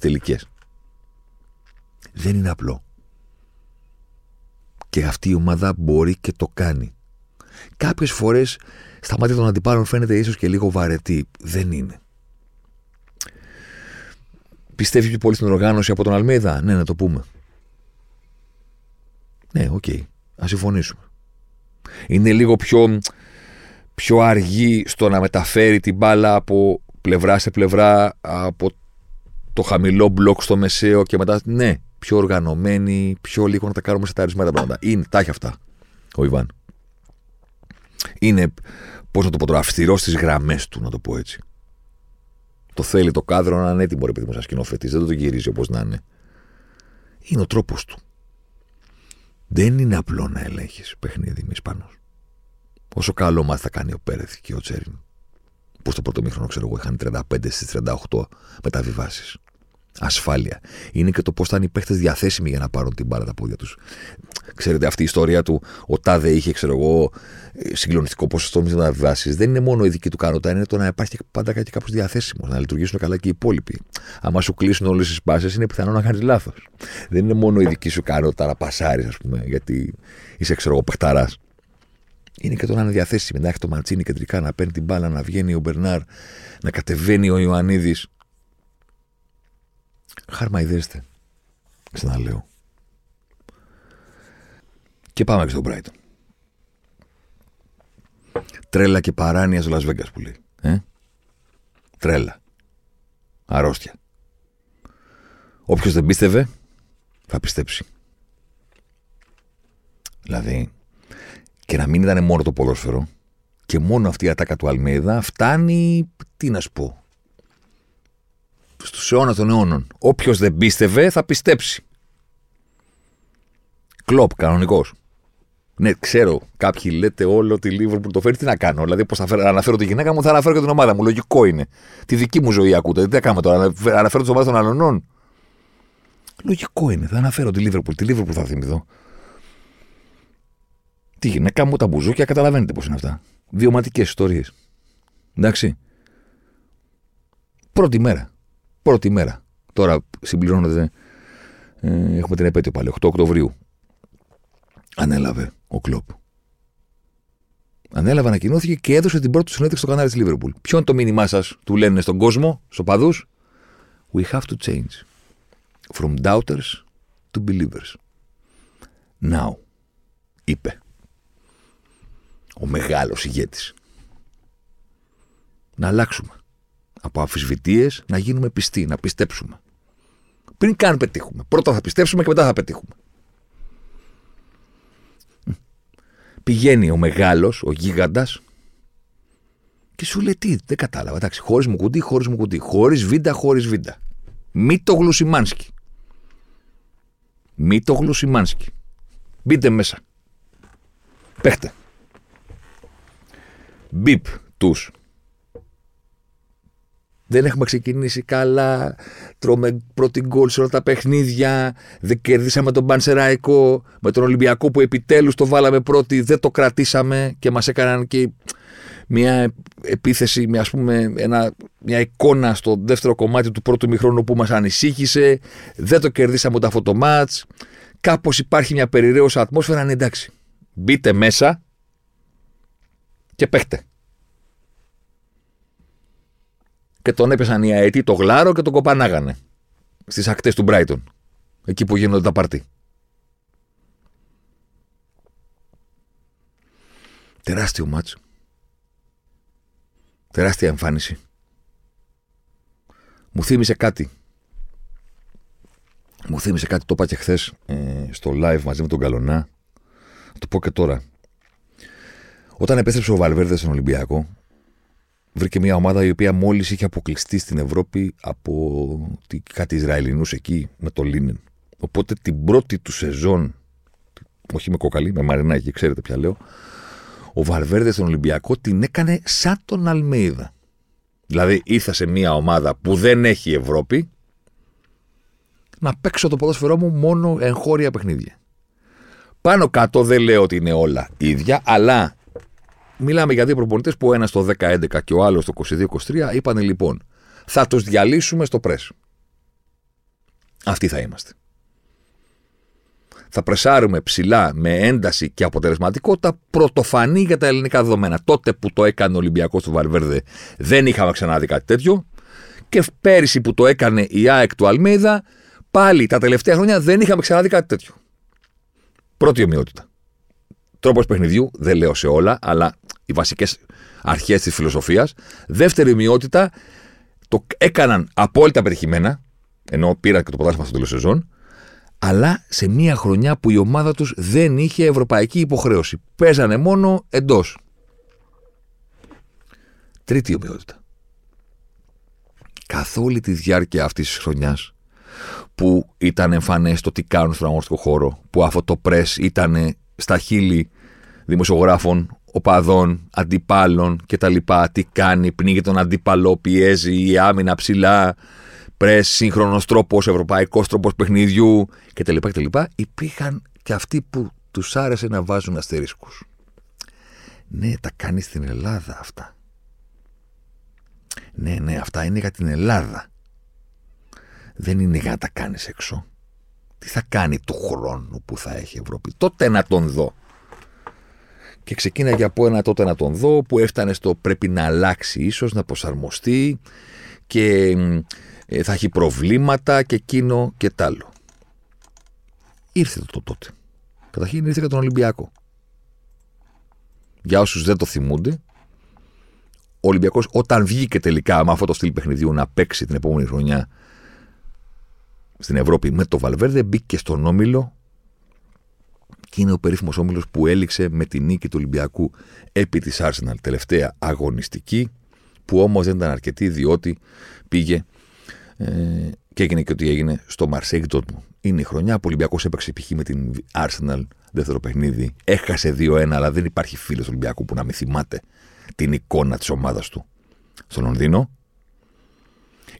τελικές. Δεν είναι απλό. Και αυτή η ομάδα μπορεί και το κάνει. Κάποιες φορές στα μάτια των αντιπάλων φαίνεται ίσως και λίγο βαρετή. Δεν είναι. Πιστεύει πιο πολύ στην οργάνωση από τον Αλμίδα. Ναι, να το πούμε. Ναι, OK. Okay. Ας συμφωνήσουμε. Είναι λίγο πιο, πιο αργή στο να μεταφέρει την μπάλα από πλευρά σε πλευρά, από το χαμηλό μπλοκ στο μεσαίο και μετά. Ναι, πιο οργανωμένη, πιο λίγο να τα κάνουμε σε τα αρισμένα πράγματα. Είναι, τα έχει αυτά ο Ιβάν. Είναι, πώς να το πω τώρα, αυστηρός στις γραμμές του, να το πω έτσι. Το θέλει το κάδρο να είναι έτοιμο, ρε παιδί μου, σαν σκηνοθετή. Δεν το γυρίζει όπως να είναι. Είναι ο τρόπος του. Δεν είναι απλό να ελέγχεις παιχνίδι με Ισπανού. Όσο καλό μα θα κάνει ο Πέρεθ και ο Τσέριν. Που στο πρώτο μήχρονο, ξέρω εγώ, είχαν 35 στις 38 μεταβιβάσεις. Ασφάλεια. Είναι και το πώς θα είναι οι παίχτες διαθέσιμοι για να πάρουν την μπάλα τα πόδια τους. Ξέρετε, αυτή η ιστορία του ο Τάδε είχε, ξέρω εγώ, συγκλονιστικό ποσοστό με μεταβιβάσει. Δεν είναι μόνο η δική του κανότα, είναι το να υπάρχει πάντα κάτι κάπως διαθέσιμο, να λειτουργήσουν καλά και οι υπόλοιποι. Αν σου κλείσουν όλες τις πάσει, είναι πιθανό να κάνεις λάθος. Δεν είναι μόνο η δική σου κανότα να πασάρεις, ας πούμε, γιατί είσαι, ξέρω εγώ, παιχταράς είναι και το να είναι διαθέσιμη. Να έχει το Ματσίνη κεντρικά, να παίρνει την μπάλα, να βγαίνει ο Μπερνάρ, να κατεβαίνει ο Ιωαννίδης. Χαρμαϊδέστε. Ξαναλέω. Και πάμε και στον Brighton. Τρέλα και παράνοια στο Las Vegas που λέει. Ε; Τρέλα. Αρρώστια. Όποιος δεν πίστευε, θα πιστέψει. Δηλαδή, και να μην ήταν μόνο το ποδόσφαιρο και μόνο αυτή η ατάκα του Αλμέιδα φτάνει, τι να σου πω, στους αιώνας των αιώνων. Όποιος δεν πίστευε θα πιστέψει. Κλοπ, κανονικός. Ναι, ξέρω, κάποιοι λέτε όλο ότι η που το φέρει, τι να κάνω. Δηλαδή, πώς θα αναφέρω τη γυναίκα μου, θα αναφέρω και την ομάδα μου. Λογικό είναι. Τη δική μου ζωή ακούτε. Τι θα κάνουμε τώρα, αναφέρω τις ομάδες των αλλωνών. Λογικό είναι. Θα αναφέρω τη Λίβερπουλ. Τη Λίβερπουλ θα θυμηθώ. Τη γυναίκα μου, τα μπουζούκια, καταλαβαίνετε πώς είναι αυτά. Βιωματικές ιστορίες. Εντάξει. Πρώτη μέρα. Πρώτη μέρα. Τώρα συμπληρώνεται. Ε, έχουμε την επέτειο πάλι. 8 Οκτωβρίου. Ανέλαβε ο Κλοπ. Ανέλαβε, ανακοινώθηκε και έδωσε την πρώτη συνέντευξη στο κανάλι της Λίβερπουλ. Ποιο είναι το μήνυμά σας, του λένε στον κόσμο, στους παδού. We have to change. From doubters to believers. Now. Είπε ο μεγάλος ηγέτης. Να αλλάξουμε. Από αμφισβητίες να γίνουμε πιστοί, να πιστέψουμε. Πριν καν πετύχουμε. Πρώτα θα πιστέψουμε και μετά θα πετύχουμε. Πηγαίνει ο μεγάλος, ο γίγαντας και σου λέει τι, δεν κατάλαβα. Εντάξει, χωρίς μου κουντί, χωρίς μου κουντί. Χωρίς βίντα, χωρίς βίντα. Μη το γλουσιμάνσκι. Μη το γλουσιμάνσκι. Μπείτε μέσα. Παίχτε. Μπιπ τους. Δεν έχουμε ξεκινήσει καλά. Τρώμε πρώτη γκολ σε όλα τα παιχνίδια. Δεν κερδίσαμε τον Πανσεράικο. Με τον Ολυμπιακό που επιτέλους το βάλαμε πρώτη. Δεν το κρατήσαμε και μας έκαναν και μια επίθεση, μια, ας πούμε, ένα, μια εικόνα στο δεύτερο κομμάτι του πρώτου μηχρόνου που μας ανησύχησε. Δεν το κερδίσαμε ούτε αυτό το μάτς. Κάπως υπάρχει μια περιραίωσα ατμόσφαιρα, είναι εντάξει. Μπείτε μέσα, και παίχτε. Και τον έπεσαν οι αετοί το γλάρο και τον κοπανάγανε. Στις ακτές του Μπράιτον. Εκεί που γίνονται τα παρτί. Τεράστιο μάτς. Τεράστια εμφάνιση. Μου θύμισε κάτι. Μου θύμισε κάτι, το είπα και χθες ε, στο live μαζί με τον Καλονά. το πω και τώρα. Όταν επέστρεψε ο Βαλβέρδες στον Ολυμπιακό, βρήκε μια ομάδα η οποία μόλις είχε αποκλειστεί στην Ευρώπη από κάτι Ισραηλινούς εκεί με το Λίνεν. Οπότε την πρώτη του σεζόν, όχι με κοκαλί, με μαρινάκι, ξέρετε πια λέω, ο Βαλβέρδε στον Ολυμπιακό την έκανε σαν τον Αλμέιδα. Δηλαδή ήρθα σε μια ομάδα που δεν έχει Ευρώπη να παίξω το ποδόσφαιρό μου μόνο εγχώρια παιχνίδια. Πάνω κάτω δεν λέω ότι είναι όλα ίδια, αλλά Μιλάμε για δύο προπονητές που ο ένας το 10-11 και ο άλλος το 22-23 είπαν λοιπόν, θα τους διαλύσουμε στο πρέσ. Αυτοί θα είμαστε. Θα πρεσάρουμε ψηλά με ένταση και αποτελεσματικότητα πρωτοφανή για τα ελληνικά δεδομένα. Τότε που το έκανε ο Ολυμπιακός του Βαλβέρδε δεν είχαμε ξαναδεί κάτι τέτοιο. Και πέρυσι που το έκανε η ΑΕΚ του Αλμίδα, πάλι τα τελευταία χρόνια δεν είχαμε ξαναδεί κάτι τέτοιο. Πρώτη ομοιότητα. Τρόπος παιχνιδιού, δεν λέω σε όλα, αλλά οι βασικές αρχές της φιλοσοφίας. Δεύτερη ομοιότητα, το έκαναν απόλυτα πετυχημένα, ενώ πήρα και το πρωτάθλημα στο τέλος σεζόν, αλλά σε μια χρονιά που η ομάδα τους δεν είχε ευρωπαϊκή υποχρέωση. Παίζανε μόνο εντός. Τρίτη ομοιότητα. Καθ' όλη τη διάρκεια αυτής της χρονιάς που ήταν εμφανές το τι κάνουν στον αγωνιστικό χώρο, που αυτό το πρε ήταν στα χείλη δημοσιογράφων, οπαδών, αντιπάλων κτλ. Τι κάνει, πνίγει τον αντίπαλο, πιέζει η άμυνα ψηλά, πρες, σύγχρονος τρόπος, ευρωπαϊκός τρόπος παιχνιδιού κτλ. κτλ. Υπήρχαν και αυτοί που τους άρεσε να βάζουν αστερίσκους. Ναι, τα κάνει στην Ελλάδα αυτά. Ναι, ναι, αυτά είναι για την Ελλάδα. Δεν είναι για να τα κάνεις έξω. Τι θα κάνει του χρόνου που θα έχει η Ευρώπη. Τότε να τον δω. Και ξεκίναγε από ένα τότε να τον δω που έφτανε στο πρέπει να αλλάξει ίσως, να προσαρμοστεί και ε, θα έχει προβλήματα και εκείνο και τ' άλλο. Ήρθε το τότε. Καταρχήν ήρθε για τον Ολυμπιακό. Για όσους δεν το θυμούνται, ο Ολυμπιακός όταν βγήκε τελικά με αυτό το στυλ παιχνιδιού να παίξει την επόμενη χρονιά στην Ευρώπη με το Βαλβέρδε, μπήκε στον Όμιλο και είναι ο περίφημος Όμιλος που έληξε με τη νίκη του Ολυμπιακού επί της Arsenal τελευταία αγωνιστική, που όμως δεν ήταν αρκετή διότι πήγε ε, και έγινε και ό,τι έγινε στο Μαρσέικ Ντόρτμουντ. Είναι η χρονιά που ο Ολυμπιακός έπαιξε π.χ. με την Arsenal δεύτερο παιχνίδι. Έχασε 2-1, αλλά δεν υπάρχει φίλος του Ολυμπιακού που να μην θυμάται την εικόνα της ομάδας του στο Λονδίνο.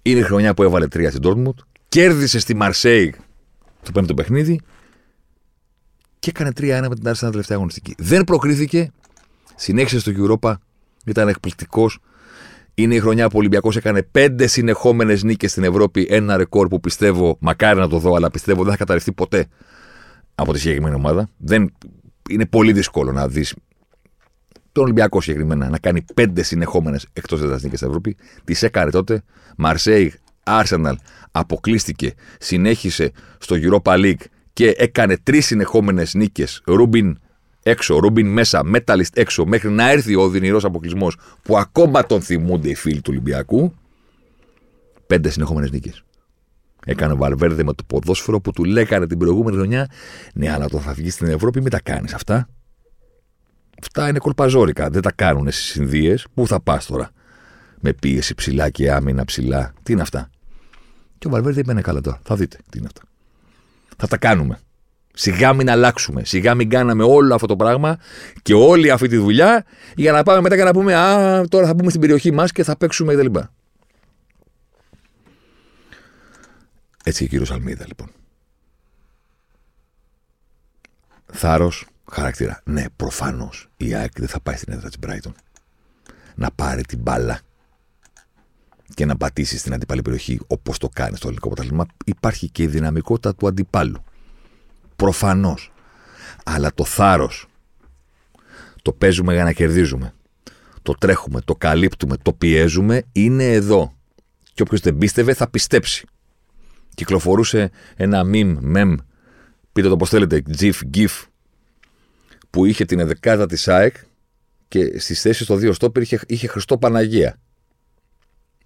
Είναι η χρονιά που έβαλε 3 στην Ντόρτμουντ. Κέρδισε στη Μαρσέη το πέμπτο παιχνίδι και έκανε 3-1 με την Arsenal τελευταία αγωνιστική. Δεν προκρίθηκε. Συνέχισε στο Europa. Ήταν εκπληκτικός. Είναι η χρονιά που ο Ολυμπιακός έκανε πέντε συνεχόμενες νίκες στην Ευρώπη. Ένα ρεκόρ που πιστεύω, μακάρι να το δω, αλλά πιστεύω δεν θα καταρριφθεί ποτέ από τη συγκεκριμένη ομάδα. Δεν, είναι πολύ δύσκολο να δεις τον Ολυμπιακό συγκεκριμένα να κάνει πέντε συνεχόμενες εκτός έδρα νίκε στην Ευρώπη. Τις έκανε τότε. Μαρσέη, Arsenal αποκλείστηκε, συνέχισε στο Europa League και έκανε τρεις συνεχόμενες νίκες. Ρούμπιν έξω, Ρούμπιν μέσα, Μέταλιστ έξω, μέχρι να έρθει ο οδυνηρός αποκλεισμός που ακόμα τον θυμούνται οι φίλοι του Ολυμπιακού. Πέντε συνεχόμενες νίκες. Έκανε ο Βαλβέρδε με το ποδόσφαιρο που του λέγανε την προηγούμενη χρονιά. Ναι, αλλά όταν θα βγει στην Ευρώπη, μην τα κάνεις αυτά. Αυτά είναι κολπαζόρικα. Δεν τα κάνουν στις Ινδίε. Πού θα πας τώρα; Με πίεση ψηλά και άμυνα ψηλά. Τι είναι αυτά; Και ο Βαλβέρδε είπε: Ναι, καλά τώρα. Θα δείτε τι είναι αυτά. Θα τα κάνουμε. Σιγά μην αλλάξουμε. Σιγά μην κάναμε όλο αυτό το πράγμα και όλη αυτή τη δουλειά για να πάμε μετά και να πούμε Α, τώρα θα πούμε στην περιοχή μας και θα παίξουμε κτλ. Έτσι και ο κύριος Αλμίδα λοιπόν. Θάρρος, χαρακτήρα. Ναι, προφανώς η ΑΕΚ δεν θα πάει στην έδρα της Brighton να πάρει την μπάλα και να πατήσεις στην αντίπαλη περιοχή όπως το κάνεις στο ελληνικό πρωτάθλημα. Υπάρχει και η δυναμικότητα του αντιπάλου. Προφανώς. Αλλά το θάρρος. Το παίζουμε για να κερδίζουμε. Το τρέχουμε, το καλύπτουμε, το πιέζουμε είναι εδώ. Και όποιος δεν πίστευε θα πιστέψει. Κυκλοφορούσε ένα meme, mem, πείτε το πώς θέλετε, GIF, GIF, που είχε την εδεκάδα της ΑΕΚ και στις θέσεις των δύο στόπερ είχε, είχε Χριστό Παναγία.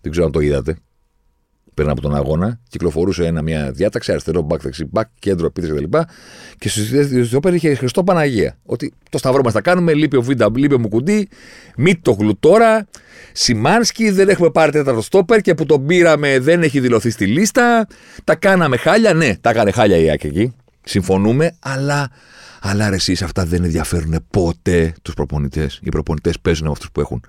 Δεν ξέρω αν το είδατε πέραν από τον αγώνα, κυκλοφορούσε ένα, μια διάταξη, αριστερό, back, δεξί, back, κέντρο, επίθεση κτλ. Και στου όπερ είχε Χριστό Παναγία. Ότι το σταυρό μας τα κάνουμε, λείπει ο Βίντα, λείπει ο Μουκουντή, μη το γλουτόρα. Σιμάνσκι, δεν έχουμε πάρει τέταρτο στόπερ και που τον πήραμε δεν έχει δηλωθεί στη λίστα. Τα κάναμε χάλια, ναι, τα έκανε χάλια η Άκη εκεί. Συμφωνούμε, αλλά αλλά ρε εσείς αυτά δεν ενδιαφέρουν ποτέ τους προπονητές. Οι προπονητές παίζουν με αυτούς που έχουν.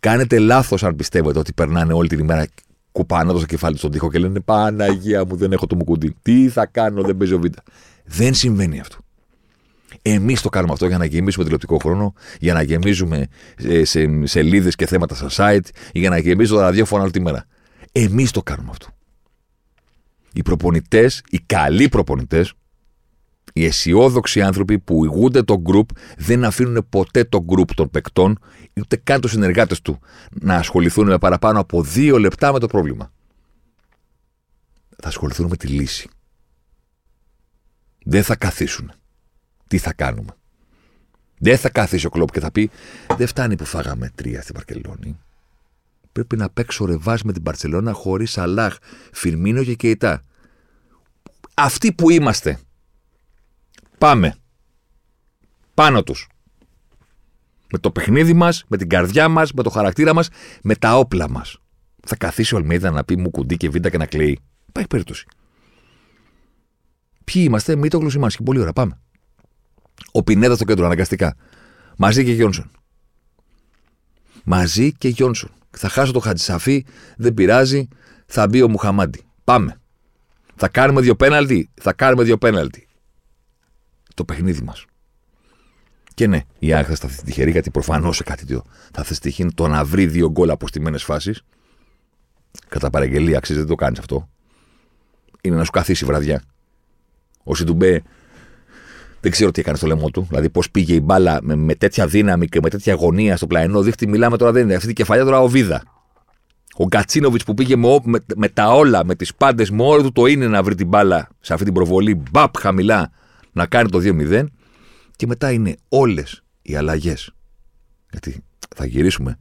Κάνετε λάθος αν πιστεύετε ότι περνάνε όλη την ημέρα κουπάνοντας το κεφάλι στον τοίχο και λένε Παναγία μου, δεν έχω το μουκουντή. Τι θα κάνω, δεν παίζω β. Δεν συμβαίνει αυτό. Εμείς το κάνουμε αυτό για να γεμίσουμε τηλεοπτικό χρόνο, για να γεμίζουμε ε, σε σελίδες και θέματα στα site, για να γεμίζουμε το ραδιόφωνο όλη τη μέρα. Εμείς το κάνουμε αυτό. Οι προπονητές, οι καλοί προπονητές, οι αισιόδοξοι άνθρωποι που ηγούνται το group δεν αφήνουν ποτέ το group των παικτών, ούτε καν τους συνεργάτες του, να ασχοληθούν με παραπάνω από δύο λεπτά με το πρόβλημα. Θα ασχοληθούν με τη λύση. Δεν θα καθίσουν. Τι θα κάνουμε; Δεν θα καθίσει ο κλόπ και θα πει: Δεν φτάνει που φάγαμε τρία στην Βαρκελόνη. Πρέπει να παίξω ρεβάζ με την Παρσελόνα χωρίς Αλάχ, Φιρμίνο και Κεϊτά. Αυτοί που είμαστε Πάμε. Πάνω τους. Με το παιχνίδι μας, με την καρδιά μας, με το χαρακτήρα μας, με τα όπλα μας. Θα καθίσει ο Αλμίδα να πει μου κουντί και βίντα και να κλαίει. Υπάρχει περίπτωση. Ποιοι είμαστε, μη το γλουσιμάνσκι. Πολύ ωραία, πάμε. Ο Πινέδα στο κέντρο, αναγκαστικά. Μαζί και Γιόνσον. Μαζί και Γιόνσον. Θα χάσω το Χατζησαφή, δεν πειράζει, θα μπει ο Μουχαμάντι. Πάμε. Θα κάνουμε δύο πέναλτι, θα κάνουμε δύο πέναλτι. Το παιχνίδι μας. Και ναι, η ΑΕΚ θα σταθεί τυχερή γιατί προφανώς σε κάτι τέτοιο θα θες τυχή το να βρει δύο γκολ από στιμένε φάσεις. Κατά παραγγελία αξίζει, δεν το κάνεις αυτό. Είναι να σου καθίσει βραδιά. Ο Σιντουμπέ δεν ξέρω τι έκανε στο λαιμό του. Δηλαδή, πώς πήγε η μπάλα με, με, τέτοια δύναμη και με τέτοια αγωνία στο πλαϊνό δίχτυ. Μιλάμε τώρα, δεν είναι αυτή η κεφαλιά τώρα ο Βίδα. Ο Γκατσίνοβιτς που πήγε με, με, με, τα όλα, με τις πάντες, με όλο του το είναι να βρει την μπάλα σε αυτή την προβολή, μπαπ χαμηλά, να κάνει το 2-0. Και μετά είναι όλες οι αλλαγές. Γιατί θα γυρίσουμε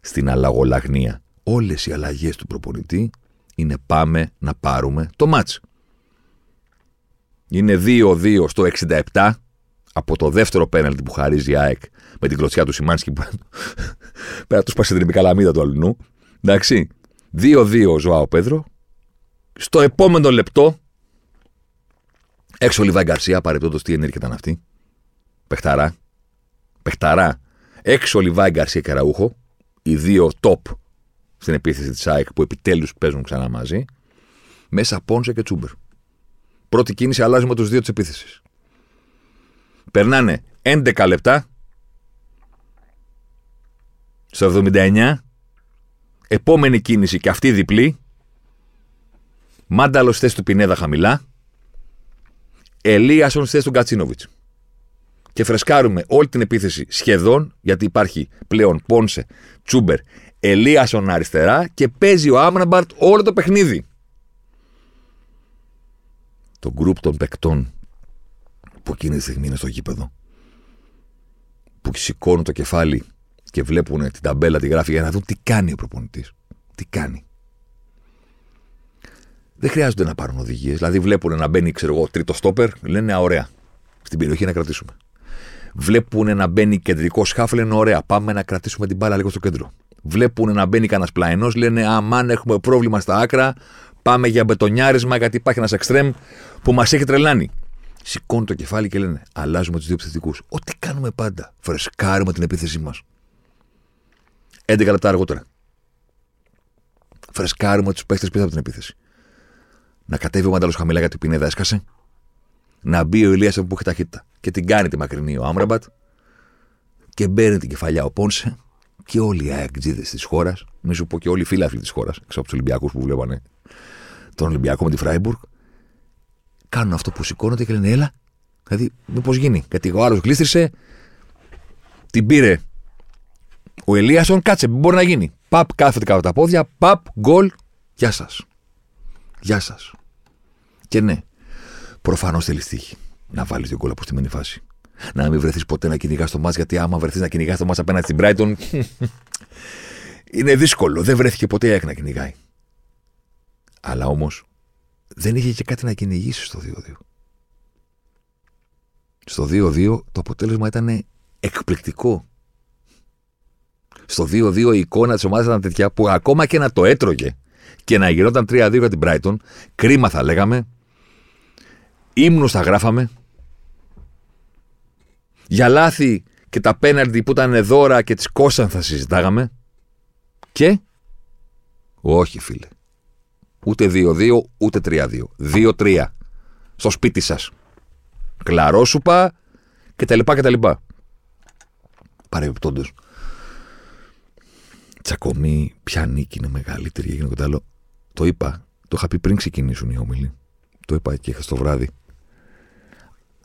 στην αλλαγολαγνία. Όλες οι αλλαγές του προπονητή είναι πάμε να πάρουμε το μάτς. Είναι 2-2 στο 67 από το δεύτερο πέναλτι που χαρίζει η ΑΕΚ με την κλωτσιά του Σιμάνσκι που πέρα τους σπάσει την επικαλαμίδα του αλλού. Εντάξει. 2-2 ο Ζωάο Πέδρο. Στο επόμενο λεπτό έξω ο Λιβάη Γκαρσία, παρεπτόντως τι ενέργεια ήταν αυτή. Πεχταρά. Πεχταρά. Έξω ο Λιβάη Γκαρσία και Ραούχο. Οι δύο top στην επίθεση της ΑΕΚ που επιτέλους παίζουν ξανά μαζί. Μέσα Πόνσε και Τσούμπερ. Πρώτη κίνηση αλλάζει με τους δύο της επίθεσης. Περνάνε 11 λεπτά. Στο 79. Επόμενη κίνηση και αυτή διπλή. Μάνταλος θέση του Πινέδα χαμηλά. Ελίασον θέση του Γκατσίνοβιτς. Και φρεσκάρουμε όλη την επίθεση σχεδόν, γιατί υπάρχει πλέον Πόνσε, Τσούμπερ, Ελίασον αριστερά και παίζει ο Άμραμπαρτ όλο το παιχνίδι το γκρουπ των παικτών που εκείνη τη στιγμή είναι στο γήπεδο, που σηκώνουν το κεφάλι και βλέπουν την ταμπέλα, τη γράφει για να δουν τι κάνει ο προπονητής. Τι κάνει. Δεν χρειάζονται να πάρουν οδηγίες. Δηλαδή, βλέπουν να μπαίνει, ξέρω εγώ, τρίτο στόπερ, λένε Α, ωραία. Στην περιοχή να κρατήσουμε. Βλέπουν να μπαίνει κεντρικό σκάφο, λένε Ωραία, πάμε να κρατήσουμε την μπάλα λίγο στο κέντρο. Βλέπουν να μπαίνει κανένας πλαϊνός, λένε Αμάν, έχουμε πρόβλημα στα άκρα, Πάμε για μπετονιάρισμα γιατί υπάρχει ένας εξτρέμ που μας έχει τρελάνει. Σηκώνουν το κεφάλι και λένε Αλλάζουμε τους δύο επιθετικούς. Ό,τι κάνουμε πάντα. Φρεσκάρουμε την επίθεσή μας. 11 λεπτά αργότερα. Φρεσκάρουμε τους παίχτε πίσω από την επίθεση. Να κατέβει ο Μανταλός χαμηλά γιατί πινέδα έσκασε. Να μπει ο Ηλίας που έχει ταχύτητα. Και την κάνει τη μακρινή ο Άμραμπατ. Και μπαίνει την κεφαλιά ο Πόνσε. Και όλοι οι αεκτζίδες της χώρας. Μην σου πω και όλοι οι φίλοι της χώρας. Έξω από τους Ολυμπιακούς που βλέπανε τον Ολυμπιακό με τη Φράιμπουργκ, κάνουν αυτό που σηκώνονται και λένε έλα. Δηλαδή, μήπως γίνει. Γιατί ο άλλος γλίστρισε, την πήρε ο Ελίασον, κάτσε, μπορεί να γίνει. Παπ, κάθεται κάτω τα πόδια, παπ, γκολ, γεια σας. Γεια σας. Και ναι, προφανώς θέλεις τύχη να βάλεις δύο γκολ από στη μενή φάση. Να μην βρεθείς ποτέ να κυνηγάς το μάτς, γιατί άμα βρεθείς να κυνηγάς το μάτς απέναντι στην Brighton, είναι δύσκολο. Δεν βρέθηκε ποτέ η να κυνηγάει. Αλλά όμως δεν είχε και κάτι να κυνηγήσει στο 2-2. Στο 2-2 το αποτέλεσμα ήταν εκπληκτικό. Στο 2-2 η εικόνα της ομάδας ήταν τέτοια που ακόμα και να το έτρωγε και να γινόταν 3-2 για την Brighton, κρίμα θα λέγαμε, ύμνους θα γράφαμε, για λάθη και τα πέναρντι που ήταν δώρα και τις κόσαν θα συζητάγαμε και όχι φίλε. Ούτε 2-2, ούτε 3-2. 2-3. Στο σπίτι σας. Κλαρόσουπα και τα λοιπά και τα λοιπά. Παρεμπιπτόντως. Τσακωμή, ποια νίκη είναι μεγαλύτερη, έγινε κάτι άλλο. Το είπα, το είχα πει πριν ξεκινήσουν οι όμιλοι. Το είπα και χθες το βράδυ.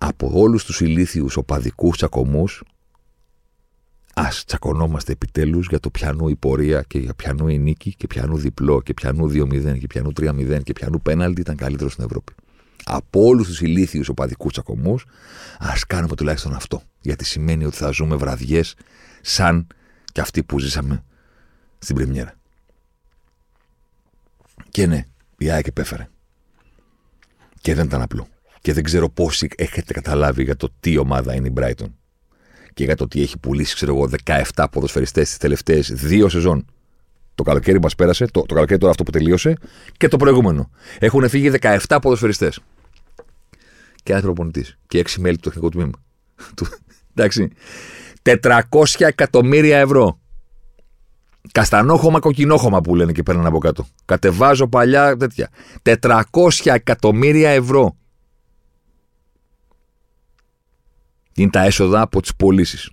Από όλους τους ηλίθιους οπαδικούς τσακωμούς, Α τσακωνόμαστε επιτέλους για το πιανού η πορεία και για πιανού η νίκη και πιανού διπλό και πιανού 2-0 και πιανού 3-0 και πιανού πέναλτι ήταν καλύτερο στην Ευρώπη. Από όλους τους ηλίθιους οπαδικούς τσακωμούς, ας κάνουμε τουλάχιστον αυτό. Γιατί σημαίνει ότι θα ζούμε βραδιές σαν και αυτή που ζήσαμε στην Πρεμιέρα. Και ναι, η ΑΕΚ επέφερε. Και δεν ήταν απλό. Και δεν ξέρω πόσοι έχετε καταλάβει για το τι ομάδα είναι η Brighton και για το ότι έχει πουλήσει, ξέρω εγώ, 17 ποδοσφαιριστές τις τελευταίες δύο σεζόν. Το καλοκαίρι μας πέρασε, το, το καλοκαίρι τώρα αυτό που τελείωσε και το προηγούμενο. Έχουν φύγει 17 ποδοσφαιριστές. και ένα προπονητή. Και έξι μέλη του τεχνικού τμήμα. Εντάξει. 400 εκατομμύρια ευρώ. Καστανόχωμα, κοκκινόχωμα που λένε και παίρνουν από κάτω. Κατεβάζω παλιά τέτοια. 400 εκατομμύρια ευρώ. Είναι τα έσοδα από τις πωλήσεις.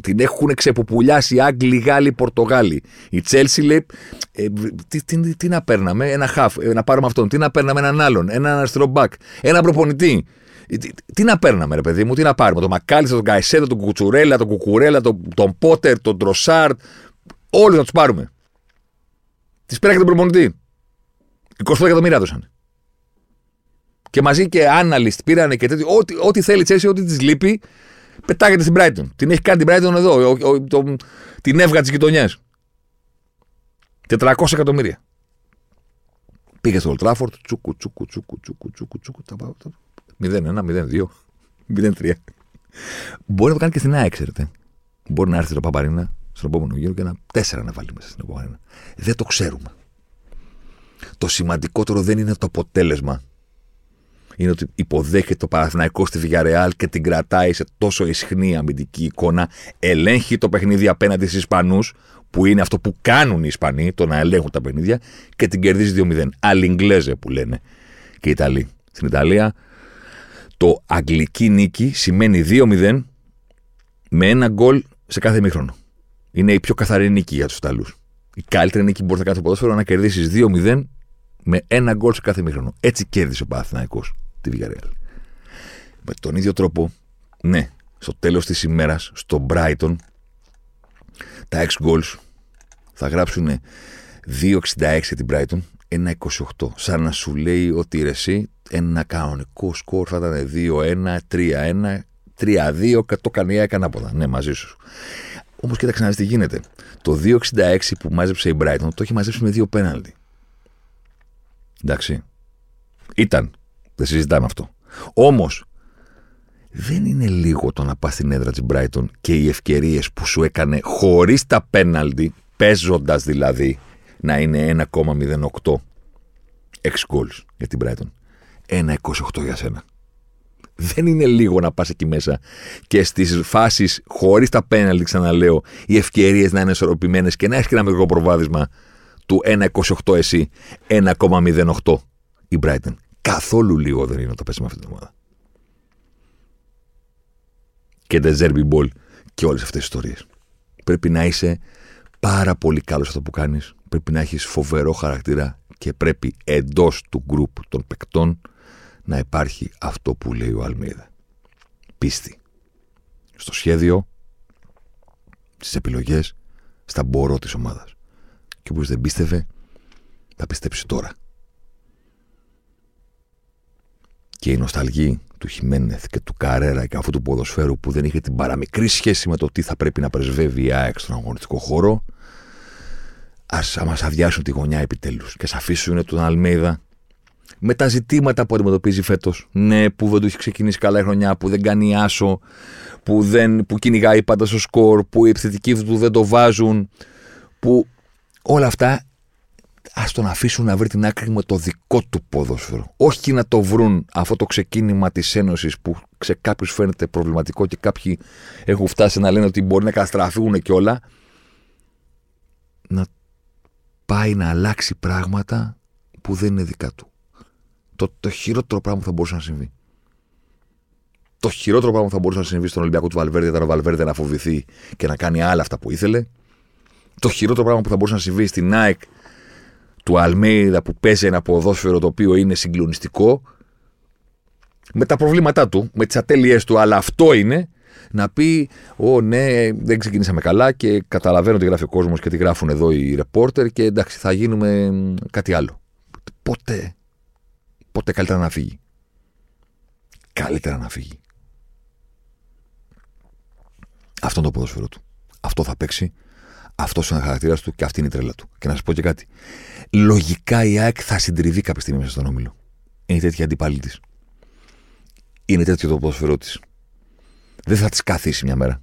Την έχουν ξεποπουλιάσει οι Άγγλοι, οι Γάλλοι, οι Πορτογάλοι. Η Τσέλσι λέει: ε, τι, τι, τι, να παίρναμε, ένα χαφ, ε, να πάρουμε αυτόν. Τι να παίρναμε έναν άλλον, έναν αριστερό μπακ, ένα προπονητή. Ε, τι, τι, να παίρναμε, ρε παιδί μου, τι να πάρουμε. Τον Μακάλιστα, τον Καϊσέδο, τον Κουτσουρέλα, τον Κουκουρέλα, τον, τον Πότερ, τον Τροσάρτ. Όλοι να τους πάρουμε. Τις πέρα και τον προπονητή. 25 εκατομμύρια έδωσαν. Και μαζί και analyst πήρανε και τέτοιο. Ό,τι, ό,τι θέλει Τσέσι, ό,τι της λείπει, πετάγεται στην Brighton. Την έχει κάνει την Brighton εδώ, ο, ο, το, την έβγα της γειτονιάς. 400 εκατομμύρια. Πήγε στο Old Trafford, τσούκου, τσούκου, τσούκου, τσούκου, τσούκου, τσούκου, 0-1, 0-2, 0-3. Μπορεί να το κάνει και στην ΑΕΚ, ξέρετε. Μπορεί να έρθει το Παπαρίνα στον επόμενο γύρο και ένα 4 να βάλει μέσα στην επόμενη. Δεν το ξέρουμε. Το σημαντικότερο δεν είναι το αποτέλεσμα είναι ότι υποδέχεται το Παναθηναϊκός στη Villarreal και την κρατάει σε τόσο ισχνή αμυντική εικόνα, ελέγχει το παιχνίδι απέναντι στου Ισπανούς, που είναι αυτό που κάνουν οι Ισπανοί, το να ελέγχουν τα παιχνίδια, και την κερδίζει 2-0. Αλλιγκλέζε που λένε και οι Ιταλοί. Στην Ιταλία το αγγλική νίκη σημαίνει 2-0 με ένα γκολ σε κάθε μήχρονο. Είναι η πιο καθαρή νίκη για τους Ιταλούς. Η καλύτερη νίκη που μπορεί να κάνει το ποδόσφαιρο να κερδίσεις 2-0 με ένα γκολ σε κάθε μήχρονο. Έτσι κέρδισε ο Παναθηναϊκός τη Villarreal. Με τον ίδιο τρόπο, ναι, στο τέλος της ημέρας, στο Brighton, τα 6 goals θα γράψουν 2,66 την Brighton, 1,28. Σαν να σου λέει ότι ρε εσύ, ένα κανονικό σκορ θα ήταν 2-1, 3-1, 3-2 και το κάνει έκανε από Ναι, μαζί σου. Όμως κοίταξε να δεις τι γίνεται. Το 2,66 που μάζεψε η Brighton το έχει μαζέψει με δύο πέναλτι. Εντάξει. Ήταν δεν συζητάμε αυτό. Όμως, δεν είναι λίγο το να πας στην έδρα της Brighton και οι ευκαιρίες που σου έκανε χωρίς τα πέναλτι, παίζοντας δηλαδή να είναι 1,08 6 goals για την Brighton. 1,28 για σένα. Δεν είναι λίγο να πας εκεί μέσα και στις φάσεις χωρίς τα πέναλτι, ξαναλέω, οι ευκαιρίες να είναι ισορροπημένες και να έχεις και ένα μικρό προβάδισμα του 1,28 εσύ, 1,08 η Brighton. Καθόλου λίγο δεν είναι να το πέσει με αυτή την ομάδα. Και The Zerby Ball και όλες αυτές τις ιστορίες. Πρέπει να είσαι πάρα πολύ καλός σε αυτό που κάνεις. Πρέπει να έχεις φοβερό χαρακτήρα και πρέπει εντός του γκρουπ των παικτών να υπάρχει αυτό που λέει ο Αλμίδα. Πίστη. Στο σχέδιο, στις επιλογές, στα μπορώ της ομάδας. Και όποιος δεν πίστευε, θα πιστέψει τώρα. Και η νοσταλγή του Χιμένεθ και του Καρέρα και αυτού του ποδοσφαίρου που δεν είχε την παραμικρή σχέση με το τι θα πρέπει να πρεσβεύει η ΑΕΚ στον αγωνιστικό χώρο, ας μας αδειάσουν τη γωνιά επιτέλους και α αφήσουν τον Αλμέιδα με τα ζητήματα που αντιμετωπίζει φέτος. Ναι, που δεν του έχει ξεκινήσει καλά η χρονιά, που δεν κάνει άσο, που, δεν, που κυνηγάει πάντα στο σκορ, που οι επιθετικοί του δεν το βάζουν, που όλα αυτά ας τον αφήσουν να βρει την άκρη με το δικό του ποδόσφαιρο. Όχι να το βρουν αυτό το ξεκίνημα της Ένωσης που σε κάποιους φαίνεται προβληματικό και κάποιοι έχουν φτάσει να λένε ότι μπορεί να καταστραφούν και όλα. Να πάει να αλλάξει πράγματα που δεν είναι δικά του. Το, το χειρότερο πράγμα που θα μπορούσε να συμβεί. Το χειρότερο πράγμα που θα μπορούσε να συμβεί στον Ολυμπιακό του Βαλβέρδη ήταν ο Βαλβέρδη να φοβηθεί και να κάνει άλλα αυτά που ήθελε. Το χειρότερο πράγμα που θα μπορούσε να συμβεί στην ΑΕΚ του Αλμέιδα που παίζει ένα ποδόσφαιρο το οποίο είναι συγκλονιστικό με τα προβλήματά του, με τις ατέλειές του, αλλά αυτό είναι να πει «Ω ναι, δεν ξεκινήσαμε καλά και καταλαβαίνω τι γράφει ο κόσμος και τι γράφουν εδώ οι ρεπόρτερ και εντάξει θα γίνουμε κάτι άλλο». Πότε, πότε καλύτερα να φύγει. Καλύτερα να φύγει. Αυτό είναι το ποδόσφαιρο του. Αυτό θα παίξει αυτός είναι ο χαρακτήρας του και αυτή είναι η τρέλα του. Και να σας πω και κάτι. Λογικά η ΑΕΚ θα συντριβεί κάποια στιγμή μέσα στον όμιλο. Είναι τέτοια αντίπαλη της. Είναι τέτοιο το ποδοσφαιρό της. Δεν θα της καθίσει μια μέρα.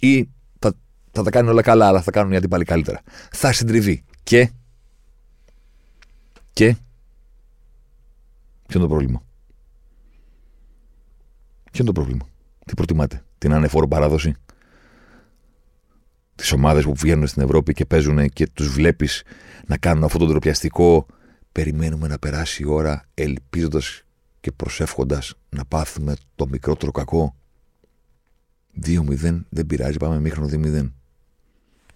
Ή θα, θα τα κάνει όλα καλά, αλλά θα κάνουν οι αντίπαλοι καλύτερα. Θα συντριβεί. Και. Και. Ποιο είναι το πρόβλημα; Ποιο είναι το πρόβλημα; Τι προτιμάτε, την ανεφόρο παράδοση; Τις ομάδες που βγαίνουν στην Ευρώπη και παίζουν και τους βλέπεις να κάνουν αυτό το ντροπιαστικό. Περιμένουμε να περάσει η ώρα ελπίζοντας και προσεύχοντας να πάθουμε το μικρότερο κακό. 2-0 δεν πειράζει, πάμε ημίχρονο 2-0.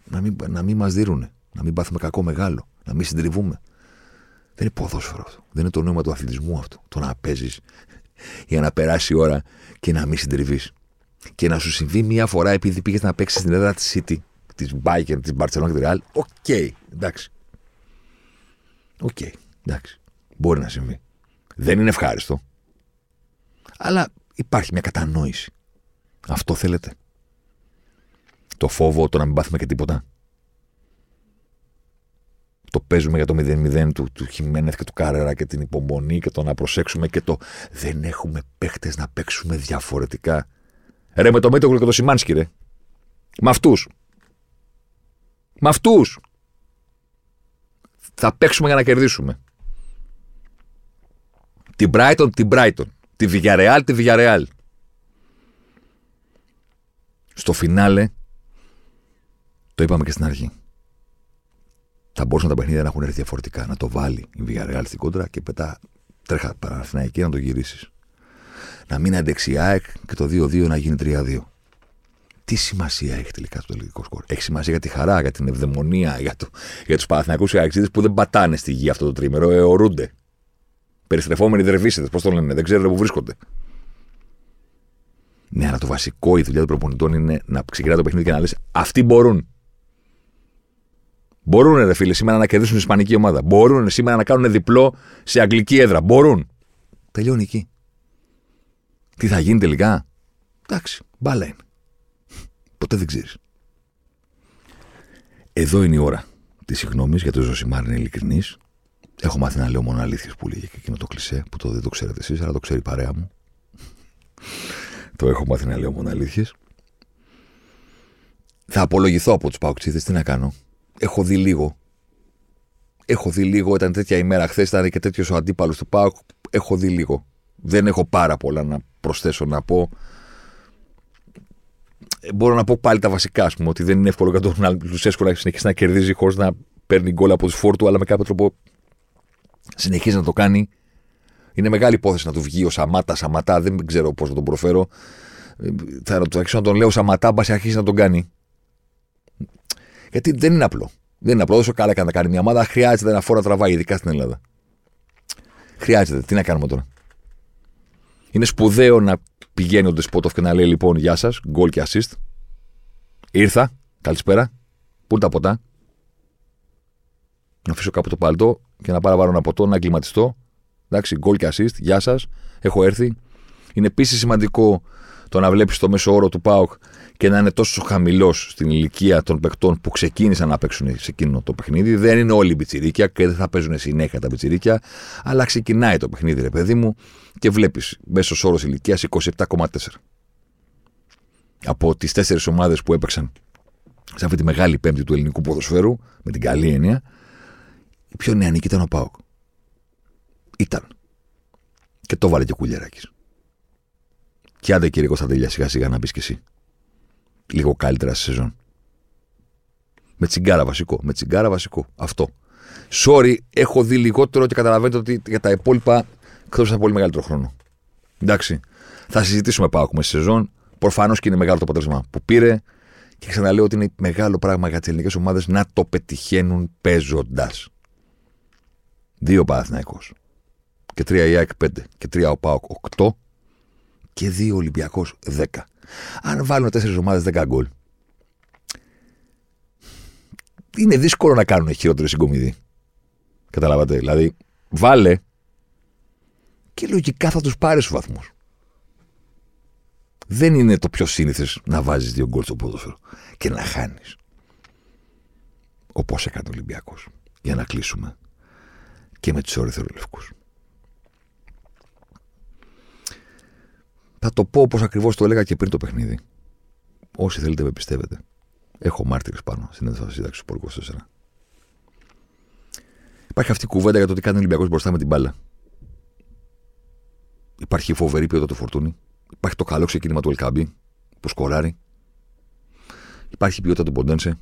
Να μην, να μην μας δίνουνε, να μην πάθουμε κακό μεγάλο, να μην συντριβούμε. Δεν είναι ποδόσφαιρο αυτό. Δεν είναι το νόημα του αθλητισμού αυτό. Το να παίζεις για να περάσει η ώρα και να μην συντριβείς. Και να σου συμβεί μία φορά επειδή πήγες να παίξεις στην έδρα της City, της Bayern, της Barcelona και της Real. OK, okay, εντάξει. OK, okay, εντάξει. Μπορεί να συμβεί. Δεν είναι ευχάριστο. Αλλά υπάρχει μια κατανόηση. Αυτό θέλετε. Το φόβο το να μην πάθουμε και τίποτα. Το παίζουμε για το 0-0 του, του Χιμένεθ και του Καρέρα και την υπομονή και το να προσέξουμε και το δεν έχουμε παίχτες να παίξουμε διαφορετικά. Ρε με το Μέτωπλο και το Σιμάνσκι, ρε. Με αυτούς. Με αυτούς. Θα παίξουμε για να κερδίσουμε. Την Brighton, την Brighton. Τη Villarreal, τη Villarreal. Στο φινάλε, το είπαμε και στην αρχή. Θα μπορούσαν τα παιχνίδια να έχουν έρθει διαφορετικά. Να το βάλει η Villarreal στην κόντρα και πετά τρέχα εκεί να το γυρίσεις. Να μην αντεξιά και το 2-2 να γίνει 3-2. Τι σημασία έχει τελικά το τελικό σκορ; Έχει σημασία για τη χαρά, για την ευδαιμονία, για, το, για τους Παναθηναϊκούς και που δεν πατάνε στη γη αυτό το τρίμερο, αιωρούνται. Περιστρεφόμενοι δρεβίσετε, πώς το λένε, δεν ξέρετε πού βρίσκονται. Ναι, αλλά το βασικό, η δουλειά των προπονητών είναι να ξεκινά το παιχνίδι και να λες: Αυτοί μπορούν. Μπορούν, ρε φίλε, σήμερα να κερδίσουν την Ισπανική ομάδα. Μπορούν σήμερα να κάνουν διπλό σε αγγλική έδρα. Μπορούν. Τελειώνει εκεί. Τι θα γίνει τελικά; Εντάξει, μπάλα είναι. Ποτέ δεν ξέρεις. Εδώ είναι η ώρα της συγγνώμης γιατί ο Ζωσιμάρ είναι ειλικρινής. Έχω μάθει να λέω μόνο αλήθειες που λέγε και εκείνο το κλισέ που το δεν το ξέρετε εσείς, αλλά το ξέρει η παρέα μου. το έχω μάθει να λέω μόνο αλήθειες. Θα απολογηθώ από τους παουξίδε, τι να κάνω. Έχω δει λίγο. Έχω δει λίγο, ήταν τέτοια ημέρα χθες, ήταν και τέτοιος ο αντίπαλος του Πάουκ. Έχω δει λίγο. Δεν έχω πάρα πολλά να προσθέσω να πω. Ε, μπορώ να πω πάλι τα βασικά, ας πούμε, ότι δεν είναι εύκολο για τον Λουσέσκο να συνεχίσει να κερδίζει χωρίς να παίρνει γκολ από του φόρτου, αλλά με κάποιο τρόπο συνεχίζει να το κάνει. Είναι μεγάλη υπόθεση να του βγει ο Σαμάτα, Σαματά, δεν ξέρω πώς να τον προφέρω. Θα αρχίσω να τον λέω Σαματά, μπας αρχίσει να τον κάνει. Γιατί δεν είναι απλό. Δεν είναι απλό. Όσο καλά και να κάνει μια ομάδα, χρειάζεται ένα φόρα τραβάει, ειδικά στην Ελλάδα. Χρειάζεται. Τι να κάνουμε τώρα. Είναι σπουδαίο να πηγαίνει ο Ντεσπότοφ και να λέει λοιπόν Γεια σας, γκολ και assist. Ήρθα, καλησπέρα. Πού είναι τα ποτά. Να αφήσω κάπου το παλτό και να πάρω ένα ποτό, να εγκληματιστώ. Εντάξει, γκολ και assist. Γεια σας, έχω έρθει. Είναι επίσης σημαντικό το να βλέπεις το μέσο όρο του ΠΑΟΚ και να είναι τόσο χαμηλός στην ηλικία των παιχτών που ξεκίνησαν να παίξουν σε εκείνο το παιχνίδι. Δεν είναι όλοι μπιτσιρίκια και δεν θα παίζουν συνέχεια τα μπιτσιρίκια, αλλά ξεκινάει το παιχνίδι, ρε παιδί μου, και βλέπεις μέσος όρος ηλικίας 27,4. Από τις τέσσερις ομάδες που έπαιξαν σε αυτή τη μεγάλη πέμπτη του ελληνικού ποδοσφαίρου, με την καλή έννοια, η πιο νεανική ήταν ο Πάοκ. Ήταν. Και το βάλε και ο Κουλιαράκης. Και άντε κύριε Κωνσταντέλια, σιγά σιγά να μπεις κι εσύ. Λίγο καλύτερα σε σεζόν. Με τσιγκάρα βασικό. Με τσιγκάρα βασικό. Αυτό. Sorry, έχω δει λιγότερο και καταλαβαίνετε ότι για τα υπόλοιπα ξόδεψα πολύ μεγαλύτερο χρόνο. Εντάξει. Θα συζητήσουμε πάω μες σεζόν. Προφανώς και είναι μεγάλο το αποτέλεσμα που πήρε. Και ξαναλέω ότι είναι μεγάλο πράγμα για τις ελληνικές ομάδες να το πετυχαίνουν παίζοντας. Δύο Παναθυναϊκό. Και τρία ΙΑΚ 5. Και τρία ο ΠΑΟΚ 8. Και δύο Ολυμπιακός 10. Αν βάλουν τέσσερις ομάδες 10 γκολ. Είναι δύσκολο να κάνουν χειρότερη συγκομιδή. Καταλάβατε. Δηλαδή, βάλε και λογικά θα τους πάρει στους βαθμούς. Δεν είναι το πιο σύνηθες να βάζεις δύο γκολ στο ποδόσφαιρο και να χάνεις. Όπω έκανε ο Ολυμπιακός. Για να κλείσουμε και με τους ορειθρολευκού. Θα το πω όπως ακριβώς το έλεγα και πριν το παιχνίδι. Όσοι θέλετε με πιστεύετε. Έχω μάρτυρες πάνω στην ένταση σύνταξη του 24. Υπάρχει αυτή η κουβέντα για το τι κάνει ο Ολυμπιακός μπροστά με την μπάλα. Υπάρχει φοβερή ποιότητα του φορτούνη. Υπάρχει το καλό ξεκίνημα του Ελκάμπη που σκοράρει. Υπάρχει η ποιότητα του Ποντένσε.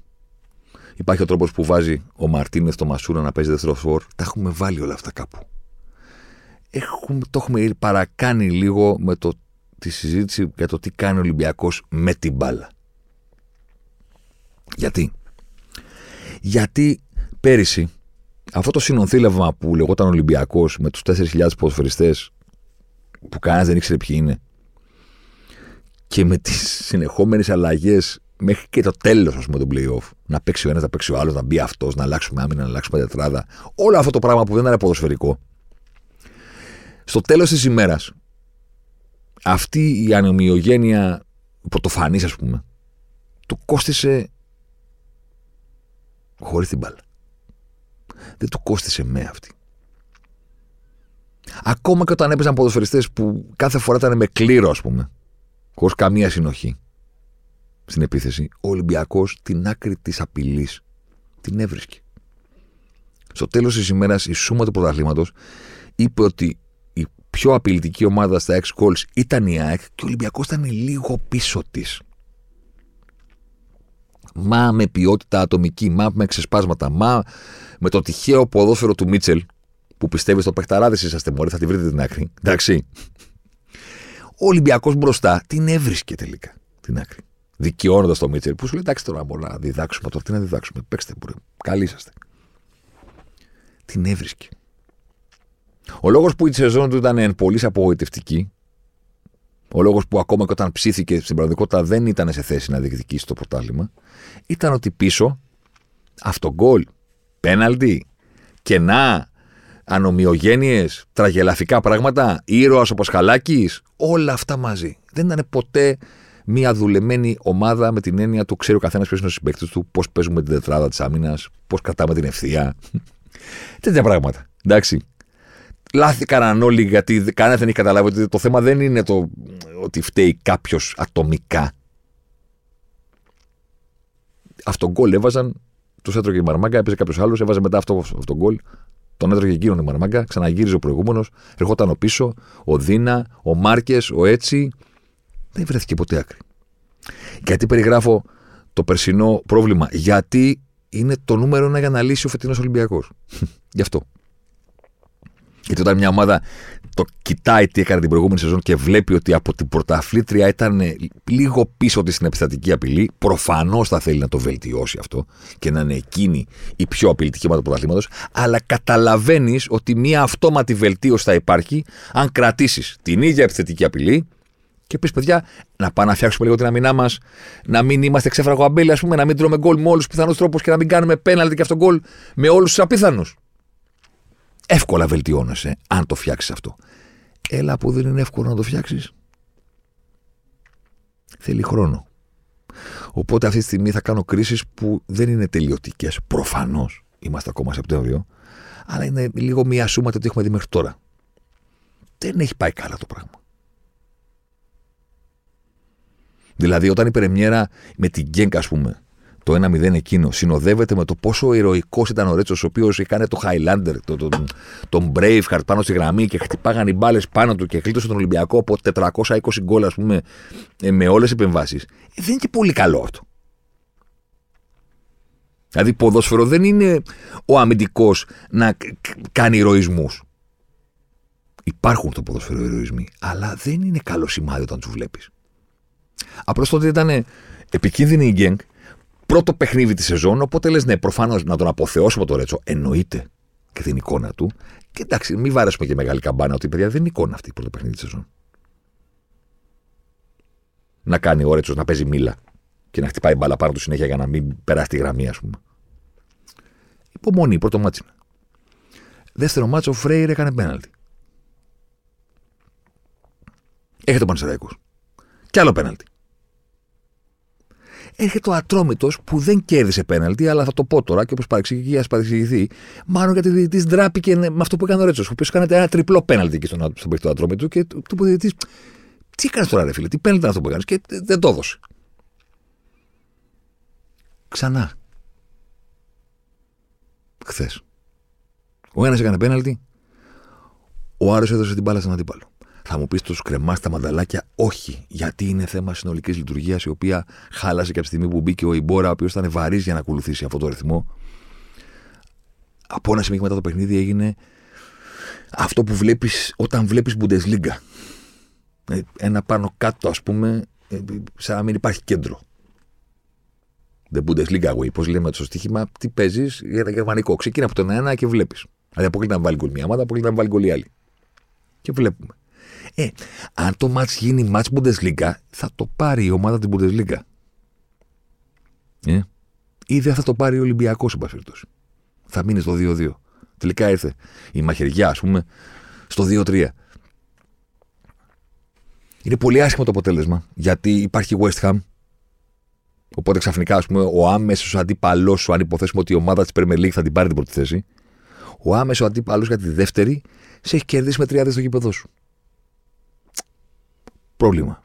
Υπάρχει ο τρόπος που βάζει ο Μαρτίνες το Μασούρα να παίζει δεύτερο φόρ. Τα έχουμε βάλει όλα αυτά κάπου. Έχουμε, το έχουμε παρακάνει λίγο με το, τη συζήτηση για το τι κάνει ο Ολυμπιακός με την μπάλα. Γιατί; Γιατί πέρυσι αυτό το συνονθήλευμα που λεγόταν Ολυμπιακός με τους 4.000 ποδοσφαιριστές που κανένας δεν ήξερε ποιοι είναι και με τις συνεχόμενες αλλαγές μέχρι και το τέλος, ας πούμε, των playoff. Να παίξει ο ένας, να παίξει ο άλλος, να μπει αυτός, να αλλάξουμε άμυνα, να αλλάξουμε τετράδα. Όλο αυτό το πράγμα που δεν είναι ποδοσφαιρικό. Στο τέλος της ημέρας, αυτή η ανομοιογένεια πρωτοφανής, ας πούμε, του κόστησε χωρίς την μπάλα. Δεν του κόστησε με αυτή. Ακόμα και όταν έπαιζαν ποδοσφαιριστές που κάθε φορά ήταν με κλήρο, ας πούμε, χωρίς καμία συνοχή στην επίθεση, ο Ολυμπιακός την άκρη της απειλής την έβρισκε. Στο τέλος της ημέρας, η σούμα του πρωταθλήματος είπε ότι η πιο απειλητική ομάδα στα 6 goals ήταν η ΑΕΚ και ο Ολυμπιακός ήταν λίγο πίσω της. Μα με ποιότητα ατομική, μα με ξεσπάσματα, μα με το τυχαίο ποδόσφαιρο του Μίτσελ, που πιστεύει στο παιχταράδες είσαστε μόλι, θα τη βρείτε την άκρη. Εντάξει. Ο Ολυμπιακός μπροστά την έβρισκε τελικά την άκρη. Δικαιώνοντας το Μίτσελ που σου λέει εντάξει τώρα μπορούμε να διδάξουμε τώρα. Τι να διδάξουμε. Παίξτε μπορεί. Καλοί είσαστε. Την έβρισκε. Ο λόγος που η σεζόν του ήταν πολύ απογοητευτική, ο λόγος που ακόμα και όταν ψήθηκε στην πραγματικότητα δεν ήταν σε θέση να διεκδικήσει το πρωτάθλημα, ήταν ότι πίσω αυτογκολ, πέναλτι, κενά, ανομοιογένειες, τραγελαφικά πράγματα, ήρωας ο Πασχαλάκη, όλα αυτά μαζί. Δεν ήταν ποτέ μια δουλεμένη ομάδα με την έννοια του ξέρει ο καθένας ποιος είναι ο συμπέκτη του, πώς παίζουμε την τετράδα της άμυνας, πώς κρατάμε την ευθεία. Τέτοια πράγματα. Εντάξει. Λάθη κάναν όλοι γιατί κανένας δεν έχει καταλάβει ότι το θέμα δεν είναι το ότι φταίει κάποιος ατομικά. Αυτό γκολ έβαζαν, τους έτρωγε η Μαρμάγκα, έπαιζε κάποιος άλλος, έβαζε μετά αυτό, αυτό γκολ. Τον έτρωγε εκείνον η Μαρμάγκα, ξαναγύριζε ο προηγούμενος, ερχόταν ο πίσω, ο Δίνα, ο Μάρκες, ο Έτσι. Δεν βρέθηκε ποτέ άκρη. Γιατί περιγράφω το περσινό πρόβλημα. Γιατί είναι το νούμερο ένα για να λύσει ο φετινός Ολυμπιακός. Γι' αυτό. Γιατί όταν μια ομάδα το κοιτάει τι έκανε την προηγούμενη σεζόν και βλέπει ότι από την πρωταθλήτρια ήταν λίγο πίσω τη στην επιστατική απειλή, προφανώς θα θέλει να το βελτιώσει αυτό και να είναι εκείνη η πιο απειλητική ομάδα του πρωταθλήματος. Αλλά καταλαβαίνεις ότι μια αυτόματη βελτίωση θα υπάρχει αν κρατήσεις την ίδια επιθετική απειλή και πεις, παιδιά, να πάμε να φτιάξουμε λίγο την αμυνά μας, να μην είμαστε ξέφραγο αμπέλι, ας πούμε, να μην τρώμε γκολ με όλους τους πιθανούς τρόπους και να μην κάνουμε πέναλτι και αυτό γκολ με όλους τους απίθανους. Εύκολα βελτιώνεσαι αν το φτιάξεις αυτό. Έλα που δεν είναι εύκολο να το φτιάξεις. Θέλει χρόνο. Οπότε αυτή τη στιγμή θα κάνω κρίσεις που δεν είναι τελειωτικές. Προφανώς είμαστε ακόμα Σεπτέμβριο, αλλά είναι λίγο μία σούμα το τι έχουμε δει μέχρι τώρα. Δεν έχει πάει καλά το πράγμα. Δηλαδή, όταν η Πρεμιέρα με την Γκένκα, ας πούμε, το 1-0 εκείνο, συνοδεύεται με το πόσο ηρωικός ήταν ο Ρέτσος, ο οποίος έκανε το Highlander, το, το, τον Braveheart πάνω στη γραμμή και χτυπάγαν οι μπάλες πάνω του και κλείτωσε τον Ολυμπιακό από 420 γκολ, ας πούμε, ε, με όλες τις επεμβάσεις. Ε, δεν είναι και πολύ καλό αυτό. Δηλαδή, ποδόσφαιρο δεν είναι ο αμυντικός να κάνει ηρωισμούς. Υπάρχουν στο ποδόσφαιρο ηρωισμοί, αλλά δεν είναι καλό σημάδι όταν τους βλέπεις. Απλώς τότε ήταν επικίνδυνη η γκένγκ, πρώτο παιχνίδι της σεζόν, οπότε λες ναι, προφανώς να τον αποθεώσουμε το Ρέτσο. Εννοείται και την εικόνα του. Και εντάξει, μην βάρεσουμε και μεγάλη καμπάνα ότι παιδιά δεν είναι εικόνα αυτή η πρώτο παιχνίδι της σεζόν. Να κάνει ο Ρέτσος να παίζει μίλα και να χτυπάει μπάλα πάνω του συνέχεια για να μην περάσει τη γραμμή, ας πούμε. Υπομονή, πρώτο μάτσο. Δεύτερο μάτσο, ο Φρέιρ έκανε πέναλτι. Έχετε ο Κι άλλο πέναλτι έρχεται ο Ατρόμητος που δεν κέρδισε πέναλτι, αλλά θα το πω τώρα και όπως παρεξηγηθεί, ας παρεξηγηθεί, μάλλον γιατί ο διαιτητής ντράπηκε με αυτό που έκανε ο Ρέτσος, ο οποίος έκανε ένα τριπλό πέναλτι εκεί στον, στον του Ατρόμητου και του είπε ο διαιτητής, τι έκανες τώρα, ρε φίλε, τι πέναλτι ήταν αυτό που έκανες και δεν το έδωσε. Ξανά. Χθες. Ο ένας έκανε πέναλτι, ο άλλο έδωσε την μπάλα στον αντίπαλο. Θα μου πεις του κρεμά τα μανταλάκια. Όχι, γιατί είναι θέμα συνολικής λειτουργίας η οποία χάλασε και από τη στιγμή που μπήκε ο Ιμπόρα, ο οποίος ήταν βαρύς για να ακολουθήσει αυτό το ρυθμό. Από ένα σημείο μετά το παιχνίδι έγινε αυτό που βλέπεις όταν βλέπεις Bundesliga. Ε, ένα πάνω κάτω, ας πούμε, ε, σαν να μην υπάρχει κέντρο. The Bundesliga way. Πώς λέμε το στοίχημα, τι παίζεις για τα γερμανικό. Ξεκίνα από το 1 και βλέπεις. Δηλαδή αποκλείται να βάλει γκολ μια ομάδα, αποκλείται να βάλει γκολ η άλλη. Και βλέπουμε. Ε, αν το match γίνει match Bundesliga, θα το πάρει η ομάδα την Bundesliga. Ε, ή δεν θα το πάρει ο Ολυμπιακός, εν Θα μείνει στο 2-2. Τελικά ήρθε η μαχαιριά, ας πούμε, στο 2-3. Είναι πολύ άσχημο το αποτέλεσμα, γιατί υπάρχει West Ham. Οπότε ξαφνικά, ας πούμε, ο άμεσος αντίπαλό σου, αν υποθέσουμε ότι η ομάδα της Premier League θα την πάρει την πρώτη θέση, ο άμεσος αντίπαλος για τη δεύτερη σε έχει κερδίσει με 3 στο γήπεδο σου. Πρόβλημα.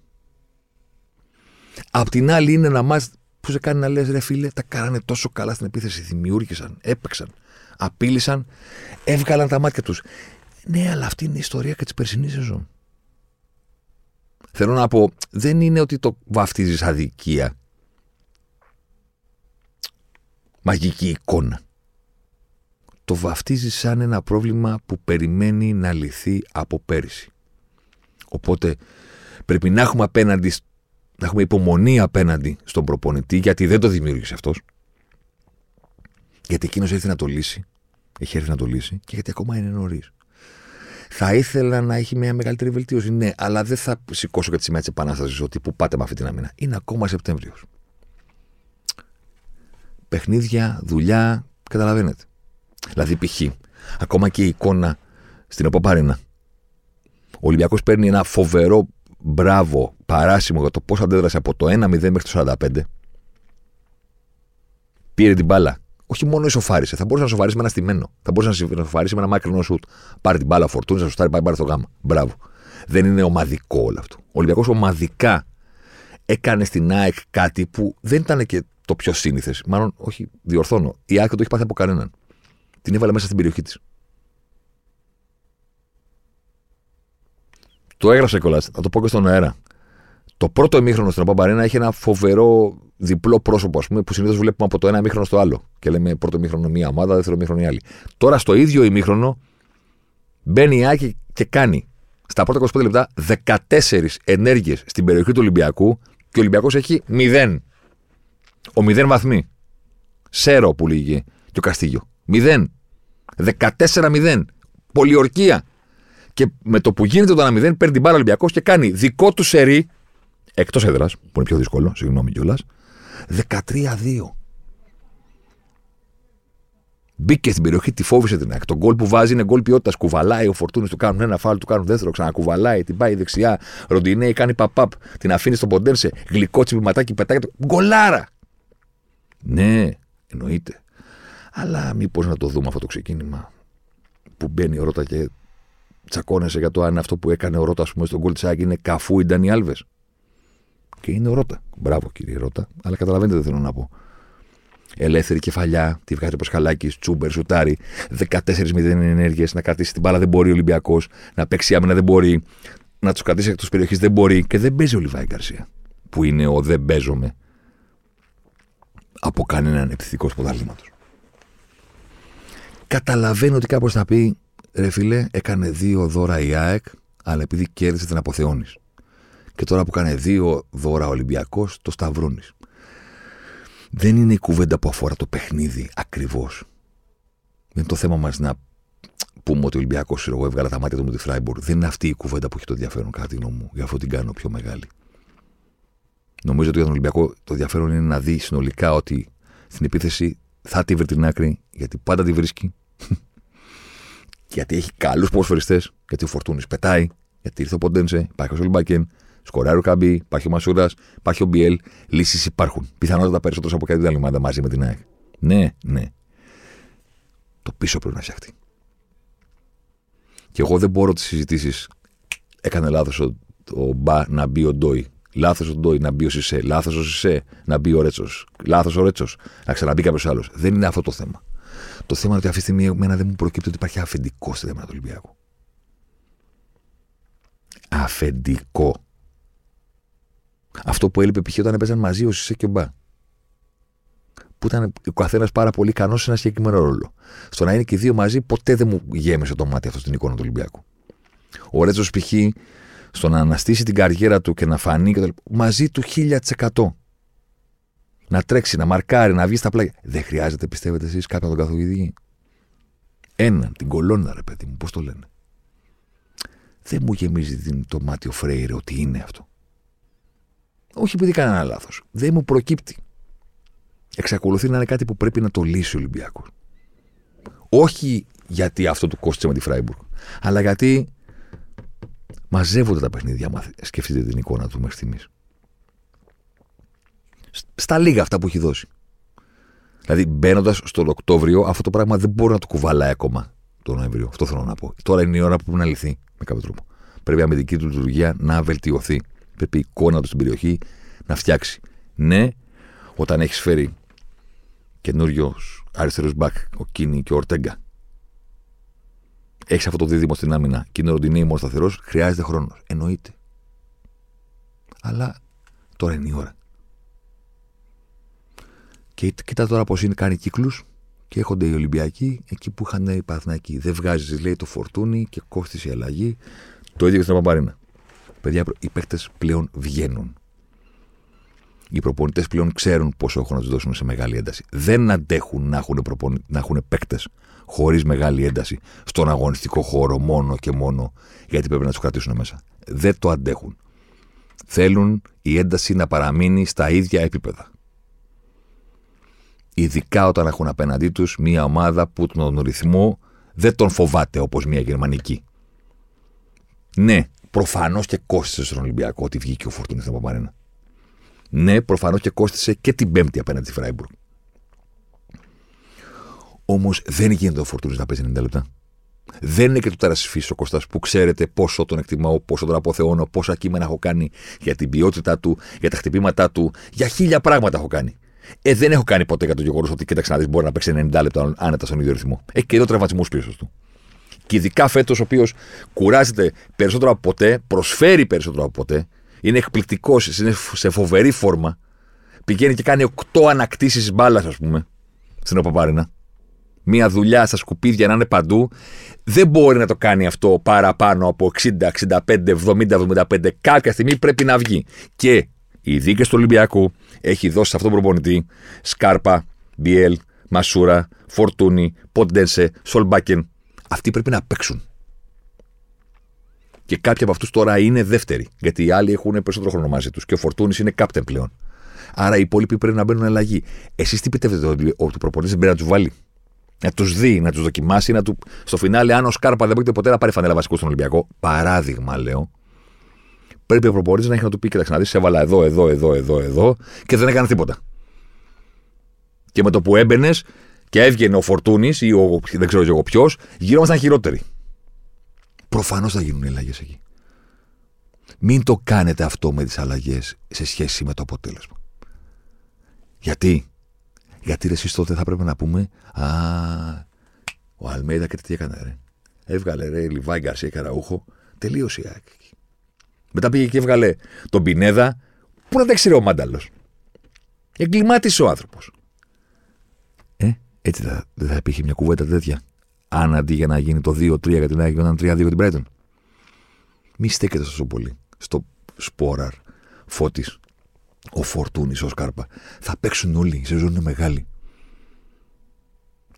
Απ' την άλλη είναι ένα μάτς που σε κάνει να λες ρε φίλε, τα κάνανε τόσο καλά στην επίθεση, δημιούργησαν, έπαιξαν, απείλησαν, έβγαλαν τα μάτια τους. Ναι, αλλά αυτή είναι η ιστορία και της περσινής σεζόν. Θέλω να πω, δεν είναι ότι το βαφτίζεις αδικία. Μαγική εικόνα. Το βαφτίζεις σαν ένα πρόβλημα που περιμένει να λυθεί από πέρυσι. Οπότε πρέπει να έχουμε απέναντι, να έχουμε υπομονή απέναντι στον προπονητή, γιατί δεν το δημιούργησε αυτός. Γιατί εκείνος έρθει να το λύσει. Έχει έρθει να το λύσει και γιατί ακόμα είναι νωρίς. Θα ήθελα να έχει μια μεγαλύτερη βελτίωση, ναι, αλλά δεν θα σηκώσω και τη σημαία της επανάστασης ότι που πάτε με αυτή την αμήνα. Είναι ακόμα Σεπτέμβριος. Παιχνίδια, δουλειά, καταλαβαίνετε. Δηλαδή, π.χ. ακόμα και η εικόνα στην Οπαπαρίνα. Ο Ολυμπιακός παίρνει ένα φοβερό μπράβο, παράσημο για το πώς αντέδρασε από το 1-0 μέχρι το 45. Πήρε την μπάλα. Όχι μόνο ισοφάρισε, θα μπορούσε να σοφαρίσει με ένα στημένο. Θα μπορούσε να σοφαρίσει με ένα μακρινό σουτ. Πάρει την μπάλα, φορτούνι, να σου στάρει, πάει πάρει το γάμα. Μπράβο. Δεν είναι ομαδικό όλο αυτό. Ο Ολυμπιακός ομαδικά έκανε στην ΑΕΚ κάτι που δεν ήταν και το πιο σύνηθες. Μάλλον, όχι, διορθώνω. Η ΑΕΚ το έχει πάθει από κανέναν. Την έβαλε μέσα στην περιοχή της. Το έγραψε κιόλας, θα το πω και στον αέρα. Το πρώτο ημίχρονο στην Παμπαρένα έχει ένα φοβερό διπλό πρόσωπο, ας πούμε, που συνήθως βλέπουμε από το ένα ημίχρονο στο άλλο. Και λέμε πρώτο ημίχρονο μία ομάδα, δεύτερο ημίχρονο η άλλη. Τώρα στο ίδιο ημίχρονο μπαίνει η Άκη και κάνει στα πρώτα 25 λεπτά 14 ενέργειες στην περιοχή του Ολυμπιακού και ο Ολυμπιακός έχει 0. Ο 0 βαθμοί. Σέρο που λέγει και ο Καστίγιο. 0. 14-0. Πολιορκία. Και με το που γίνεται το 1-0, παίρνει την μπάλα Ολυμπιακός και κάνει δικό του σερί, εκτός έδρας, που είναι πιο δύσκολο, συγγνώμη κιόλας, 13-2. Μπήκε στην περιοχή, τη φόβησε την άκρη. Το γκολ που βάζει είναι γκολ ποιότητας. Κουβαλάει ο Φορτούνης, του κάνουν ένα φάλ, του κάνουν δεύτερο, ξανακουβαλάει, την πάει δεξιά. Ροντινέη κάνει παπάπ, την αφήνει στον ποντένσε. Γλυκό τσιμπηματάκι, πετάει το. Γκολάρα! Ναι, εννοείται. Αλλά μήπως να το δούμε αυτό το ξεκίνημα που μπαίνει ο Ρότα και τσακώνεσαι για το αν αυτό που έκανε ο Ρότας, ας πούμε, στον γκολ τη είναι καφού ή Ντάνι Άλβες. Και είναι ο Ρότα. Μπράβο κύριε Ρότα, αλλά καταλαβαίνετε τι θέλω να πω. Ελεύθερη κεφαλιά, τη βγάζει ο Πασχαλάκης, τσούμπερ, σουτάρι, 14-0 ενέργειες, να κρατήσει την μπάλα δεν μπορεί ο Ολυμπιακός, να παίξει άμυνα δεν μπορεί, να τους κρατήσει εκτός περιοχής δεν μπορεί και δεν παίζει ο Λιβάη Γκαρσία. Που είναι ο δεν παίζομαι από κανέναν επιθετικό πρωταθλήματος. Καταλαβαίνω ότι κάπως θα πει ρε φίλε, έκανε δύο δώρα η ΑΕΚ, αλλά επειδή κέρδισε την αποθεώνει. Και τώρα που κάνει δύο δώρα ο Ολυμπιακός, το σταυρώνεις. Δεν είναι η κουβέντα που αφορά το παιχνίδι ακριβώς. Δεν είναι το θέμα μας να πούμε ότι ο Ολυμπιακός εγώ έβγαλα τα μάτια του με τη Φράιμπουργκ. Δεν είναι αυτή η κουβέντα που έχει το ενδιαφέρον, κατά τη γνώμη μου. Γι' αυτό την κάνω πιο μεγάλη. Νομίζω ότι για τον Ολυμπιακό το ενδιαφέρον είναι να δει συνολικά ότι στην επίθεση θα τη βρει την άκρη, γιατί πάντα τη βρίσκει γιατί έχει καλούς ποδοσφαιριστές, γιατί ο Φορτούνης πετάει, γιατί ήρθε ο Ποντένσε, υπάρχει ο Σολμπάκεν, σκοράρει ο Καμπή, υπάρχει ο Μασούρας, υπάρχει ο Μπιέλ. Λύσεις υπάρχουν. Πιθανότατα περισσότερε από κάτι άλλη μαζί με την ΑΕΚ. Ναι, ναι. Το πίσω πρέπει να φτιαχτεί. Και εγώ δεν μπορώ τις συζητήσεις. Έκανε λάθος ο, ο Μπα να μπει ο Ντόι. Λάθος ο Ντόι να μπει ο Σισε. Λάθος ο Σισε να μπει ο Ρέτσος. Λάθος ο Ρέτσος να ξαναμπεί κάποιος άλλος. Δεν είναι αυτό το θέμα. Το θέμα είναι ότι αυτή τη στιγμή εμένα δεν μου προκύπτει ότι υπάρχει αφεντικό στη θέματα του Ολυμπιακού. Αφεντικό. Αυτό που έλειπε π.χ. όταν έπαιζαν μαζί ο Σισε και ο Μπα. Που ήταν ο καθένας πάρα πολύ ικανός σε ένα συγκεκριμένο ρόλο. Στο να είναι και οι δύο μαζί, ποτέ δεν μου γέμισε το μάτι αυτό στην εικόνα του Ολυμπιακού. Ο Ρέτσος π.χ. στο να αναστήσει την καριέρα του και να φανεί και το... μαζί του 1000%. Να τρέξει, να μαρκάρει, να βγει στα πλάγια. Δεν χρειάζεται, πιστεύετε εσείς, κάποιον να τον καθοδηγεί. Έναν, την κολόνα, ρε παιδί μου, πώς το λένε. Δεν μου γεμίζει το μάτι ο Φρέιρε ότι είναι αυτό. Όχι επειδή κανένα λάθος. Δεν μου προκύπτει. Εξακολουθεί να είναι κάτι που πρέπει να το λύσει ο Ολυμπιακός. Όχι γιατί αυτό του κόστησε με τη Φράιμπουργκ, αλλά γιατί μαζεύονται τα παιχνίδια. σκεφτείτε την εικόνα του μέχρι στιγμής. Στα λίγα αυτά που έχει δώσει. Δηλαδή, μπαίνοντας στον Οκτώβριο, αυτό το πράγμα δεν μπορεί να το κουβαλάει ακόμα τον Νοέμβριο. Αυτό θέλω να πω. Τώρα είναι η ώρα που πρέπει να λυθεί με κάποιο τρόπο. Πρέπει η αμυντική του λειτουργία να βελτιωθεί. Πρέπει η εικόνα του στην περιοχή να φτιάξει. Ναι, όταν έχεις φέρει καινούριο αριστερός μπακ, ο Κίνη και ο Ορτέγκα, έχεις αυτό το δίδυμο στην άμυνα και είναι ροντινή σταθερός, χρειάζεται χρόνος. Εννοείται. Αλλά τώρα είναι η ώρα. Και κοίτα τώρα πώς είναι, κάνει κύκλους και έρχονται οι Ολυμπιακοί εκεί που είχαν οι Παθνακοί. Δεν βγάζεις, λέει, το φορτούνι και κόστησε η αλλαγή. Το ίδιο και στην Παπαρίνα. Παιδιά, οι παίκτες πλέον βγαίνουν. Οι προπονητές πλέον ξέρουν πόσο έχουν να τους δώσουν σε μεγάλη ένταση. Δεν αντέχουν να έχουν, προπον... να έχουν παίκτες χωρίς μεγάλη ένταση στον αγωνιστικό χώρο μόνο και μόνο γιατί πρέπει να τους κρατήσουν μέσα. Δεν το αντέχουν. Θέλουν η ένταση να παραμείνει στα ίδια επίπεδα. Ειδικά όταν έχουν απέναντί τους μια ομάδα που τον ρυθμό δεν τον φοβάται όπως μια γερμανική. Ναι, προφανώς και κόστησε στον Ολυμπιακό ότι βγήκε ο Φορτούνης στην Παπαρένα. Ναι, προφανώς και κόστησε και την Πέμπτη απέναντι στη Φράιμπουργκ. Όμως δεν γίνεται ο Φορτούνης να παίζει 90 λεπτά. Δεν είναι και του τεράστιο ο Κώστας που ξέρετε πόσο τον εκτιμάω, πόσο τον αποθεώνω, πόσα κείμενα έχω κάνει για την ποιότητά του, για τα χτυπήματά του, για χίλια πράγματα έχω κάνει. Ε, δεν έχω κάνει ποτέ για το γεγονός ότι κοίταξε να δεις μπορεί να παίξει 90 λεπτά άνετα στον ίδιο ρυθμό. Έχει και εδώ τραυματισμούς πίσω του. Και ειδικά φέτος, ο οποίος κουράζεται περισσότερο από ποτέ, προσφέρει περισσότερο από ποτέ, είναι εκπληκτικός, είναι σε φοβερή φόρμα. Πηγαίνει και κάνει 8 ανακτήσεις μπάλας, ας πούμε, στην Οπαπάρινα. Μία δουλειά στα σκουπίδια να είναι παντού. Δεν μπορεί να το κάνει αυτό παραπάνω από 60, 65, 70, 75. Κάποια στιγμή πρέπει να βγει. Και οι δίκες του Ολυμπιακού έχει δώσει σε αυτόν τον προπονητή Σκάρπα, Μπιέλ, Μασούρα, Φορτούνι, Ποντένσε, Σολμπάκεν. Αυτοί πρέπει να παίξουν. Και κάποιοι από αυτούς τώρα είναι δεύτεροι. Γιατί οι άλλοι έχουν περισσότερο χρόνο μαζί τους. Και ο Φορτούνης είναι κάπτεν πλέον. Άρα οι υπόλοιποι πρέπει να μπαίνουν αλλαγή. Εσείς τι πιστεύετε ότι ο προπονητής πρέπει να τους βάλει; Να τους δει, να τους δοκιμάσει, να του... στο φινάλε, αν ο Σκάρπα δεν πρόκειται ποτέ να πάρει φανέλα βασικό στον Ολυμπιακό, παράδειγμα λέω, πρέπει ο προπονητή να έχει να του πει: Κοιτάξτε, να δεις, έβαλα εδώ, εδώ, εδώ, εδώ, εδώ και δεν έκανε τίποτα. Και με το που έμπαινες και έβγαινε ο Φορτούνης ή ο, δεν ξέρω εγώ ποιος, γύρω μα ήταν χειρότεροι. Προφανώς θα γίνουν οι αλλαγές εκεί. Μην το κάνετε αυτό με τις αλλαγές σε σχέση με το αποτέλεσμα. Γιατί, γιατί ρε, εσείς τότε θα πρέπει να πούμε Α, ο Αλμέιδα και τι έκανε ρε. Έβγαλε ρε Λιβάη Γκαρσία Καραούχο, τελείωσε η άκρη. Μετά πήγε και έβγαλε τον Πινέδα. Πού να τα ξέρει ο Μάνταλος. Εγκλημάτισε ο άνθρωπος. Ε, έτσι θα, δεν θα υπήρχε μια κουβέντα τέτοια. Αν αντί για να γίνει το 2-3 για την Άγιο, ήταν 3-2 για την Brighton. Μη στέκεται τόσο πολύ στο Σπόραρ, Φώτης, ο Φορτούνης, ο Σκάρπα. Θα παίξουν όλοι. Η σεζόν είναι μεγάλη.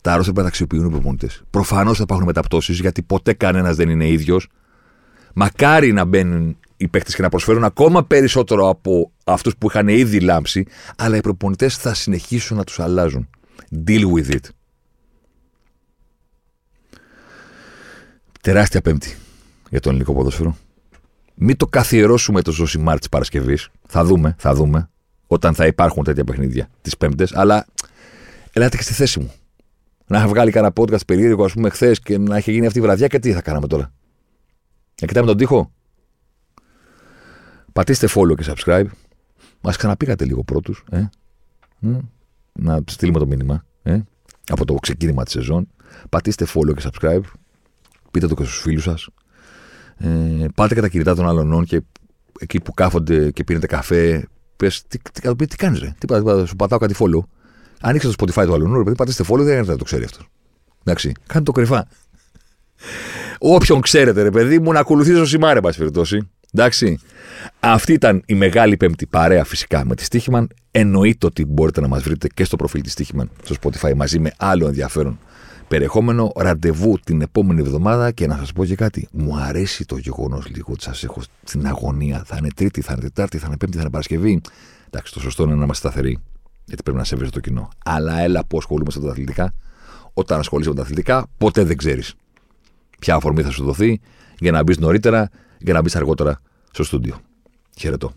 Τα άρρωστα πρέπει να αξιοποιούν οι προπονητές. Προφανώς θα υπάρχουν μεταπτώσεις γιατί ποτέ κανένας δεν είναι ίδιος. Μακάρι να μπαίνουν οι παίκτες και να προσφέρουν ακόμα περισσότερο από αυτούς που είχαν ήδη λάμψει, αλλά οι προπονητές θα συνεχίσουν να τους αλλάζουν. Deal with it. Τεράστια πέμπτη για τον ελληνικό ποδόσφαιρο. Μην το καθιερώσουμε το Ζωσιμάρ της Παρασκευής. Θα δούμε, θα δούμε. Όταν θα υπάρχουν τέτοια παιχνίδια τις Πέμπτες. Αλλά ελάτε και στη θέση μου. Να είχα βγάλει κανένα podcast περίεργο, ας πούμε, χθες και να έχει γίνει αυτή η βραδιά και τι θα κάναμε τώρα. Να κοιτάμε τον τοίχο. Πατήστε follow και subscribe. Μας ξαναπήγατε λίγο πρώτους. Ε; Να στείλουμε το μήνυμα. Ε; Από το ξεκίνημα της σεζόν. Πατήστε follow και subscribe. Πείτε το και στους φίλους σας. Ε, πάτε κατά κινητά των άλλων και εκεί που κάθονται και πίνετε καφέ, πες, τι, τι, τι, τι κάνεις, ρε; Τι, τι, σου πατάω κάτι follow. Ανοίξτε το Spotify του άλλου, ρε παιδί, πατήστε follow, δεν να το ξέρει αυτός. Εντάξει, κάντε το κρυφά. Όποιον ξέρετε, ρε παιδί μου, να ακολουθήσω σημάρε, εν περιπτώσει. Εντάξει. Αυτή ήταν η μεγάλη πέμπτη παρέα φυσικά με τη Στίχημαν. Εννοείται ότι μπορείτε να μας βρείτε και στο προφίλ της Στίχημαν στο Spotify μαζί με άλλο ενδιαφέρον περιεχόμενο. Ραντεβού την επόμενη εβδομάδα και να σας πω και κάτι. Μου αρέσει το γεγονός λίγο ότι σας έχω στην αγωνία. Θα είναι Τρίτη, θα είναι Τετάρτη, θα είναι Πέμπτη, θα είναι Παρασκευή. Εντάξει, το σωστό είναι να είμαστε σταθεροί. Γιατί πρέπει να σέβεσαι το κοινό. Αλλά έλα που ασχολούμαστε με τα αθλητικά. Όταν ασχολείσαι με τα αθλητικά, ποτέ δεν ξέρεις ποια αφορμή θα σου δοθεί για να μπεις νωρίτερα, για να μπεις αργότερα στο στούντιο. Χαιρετώ.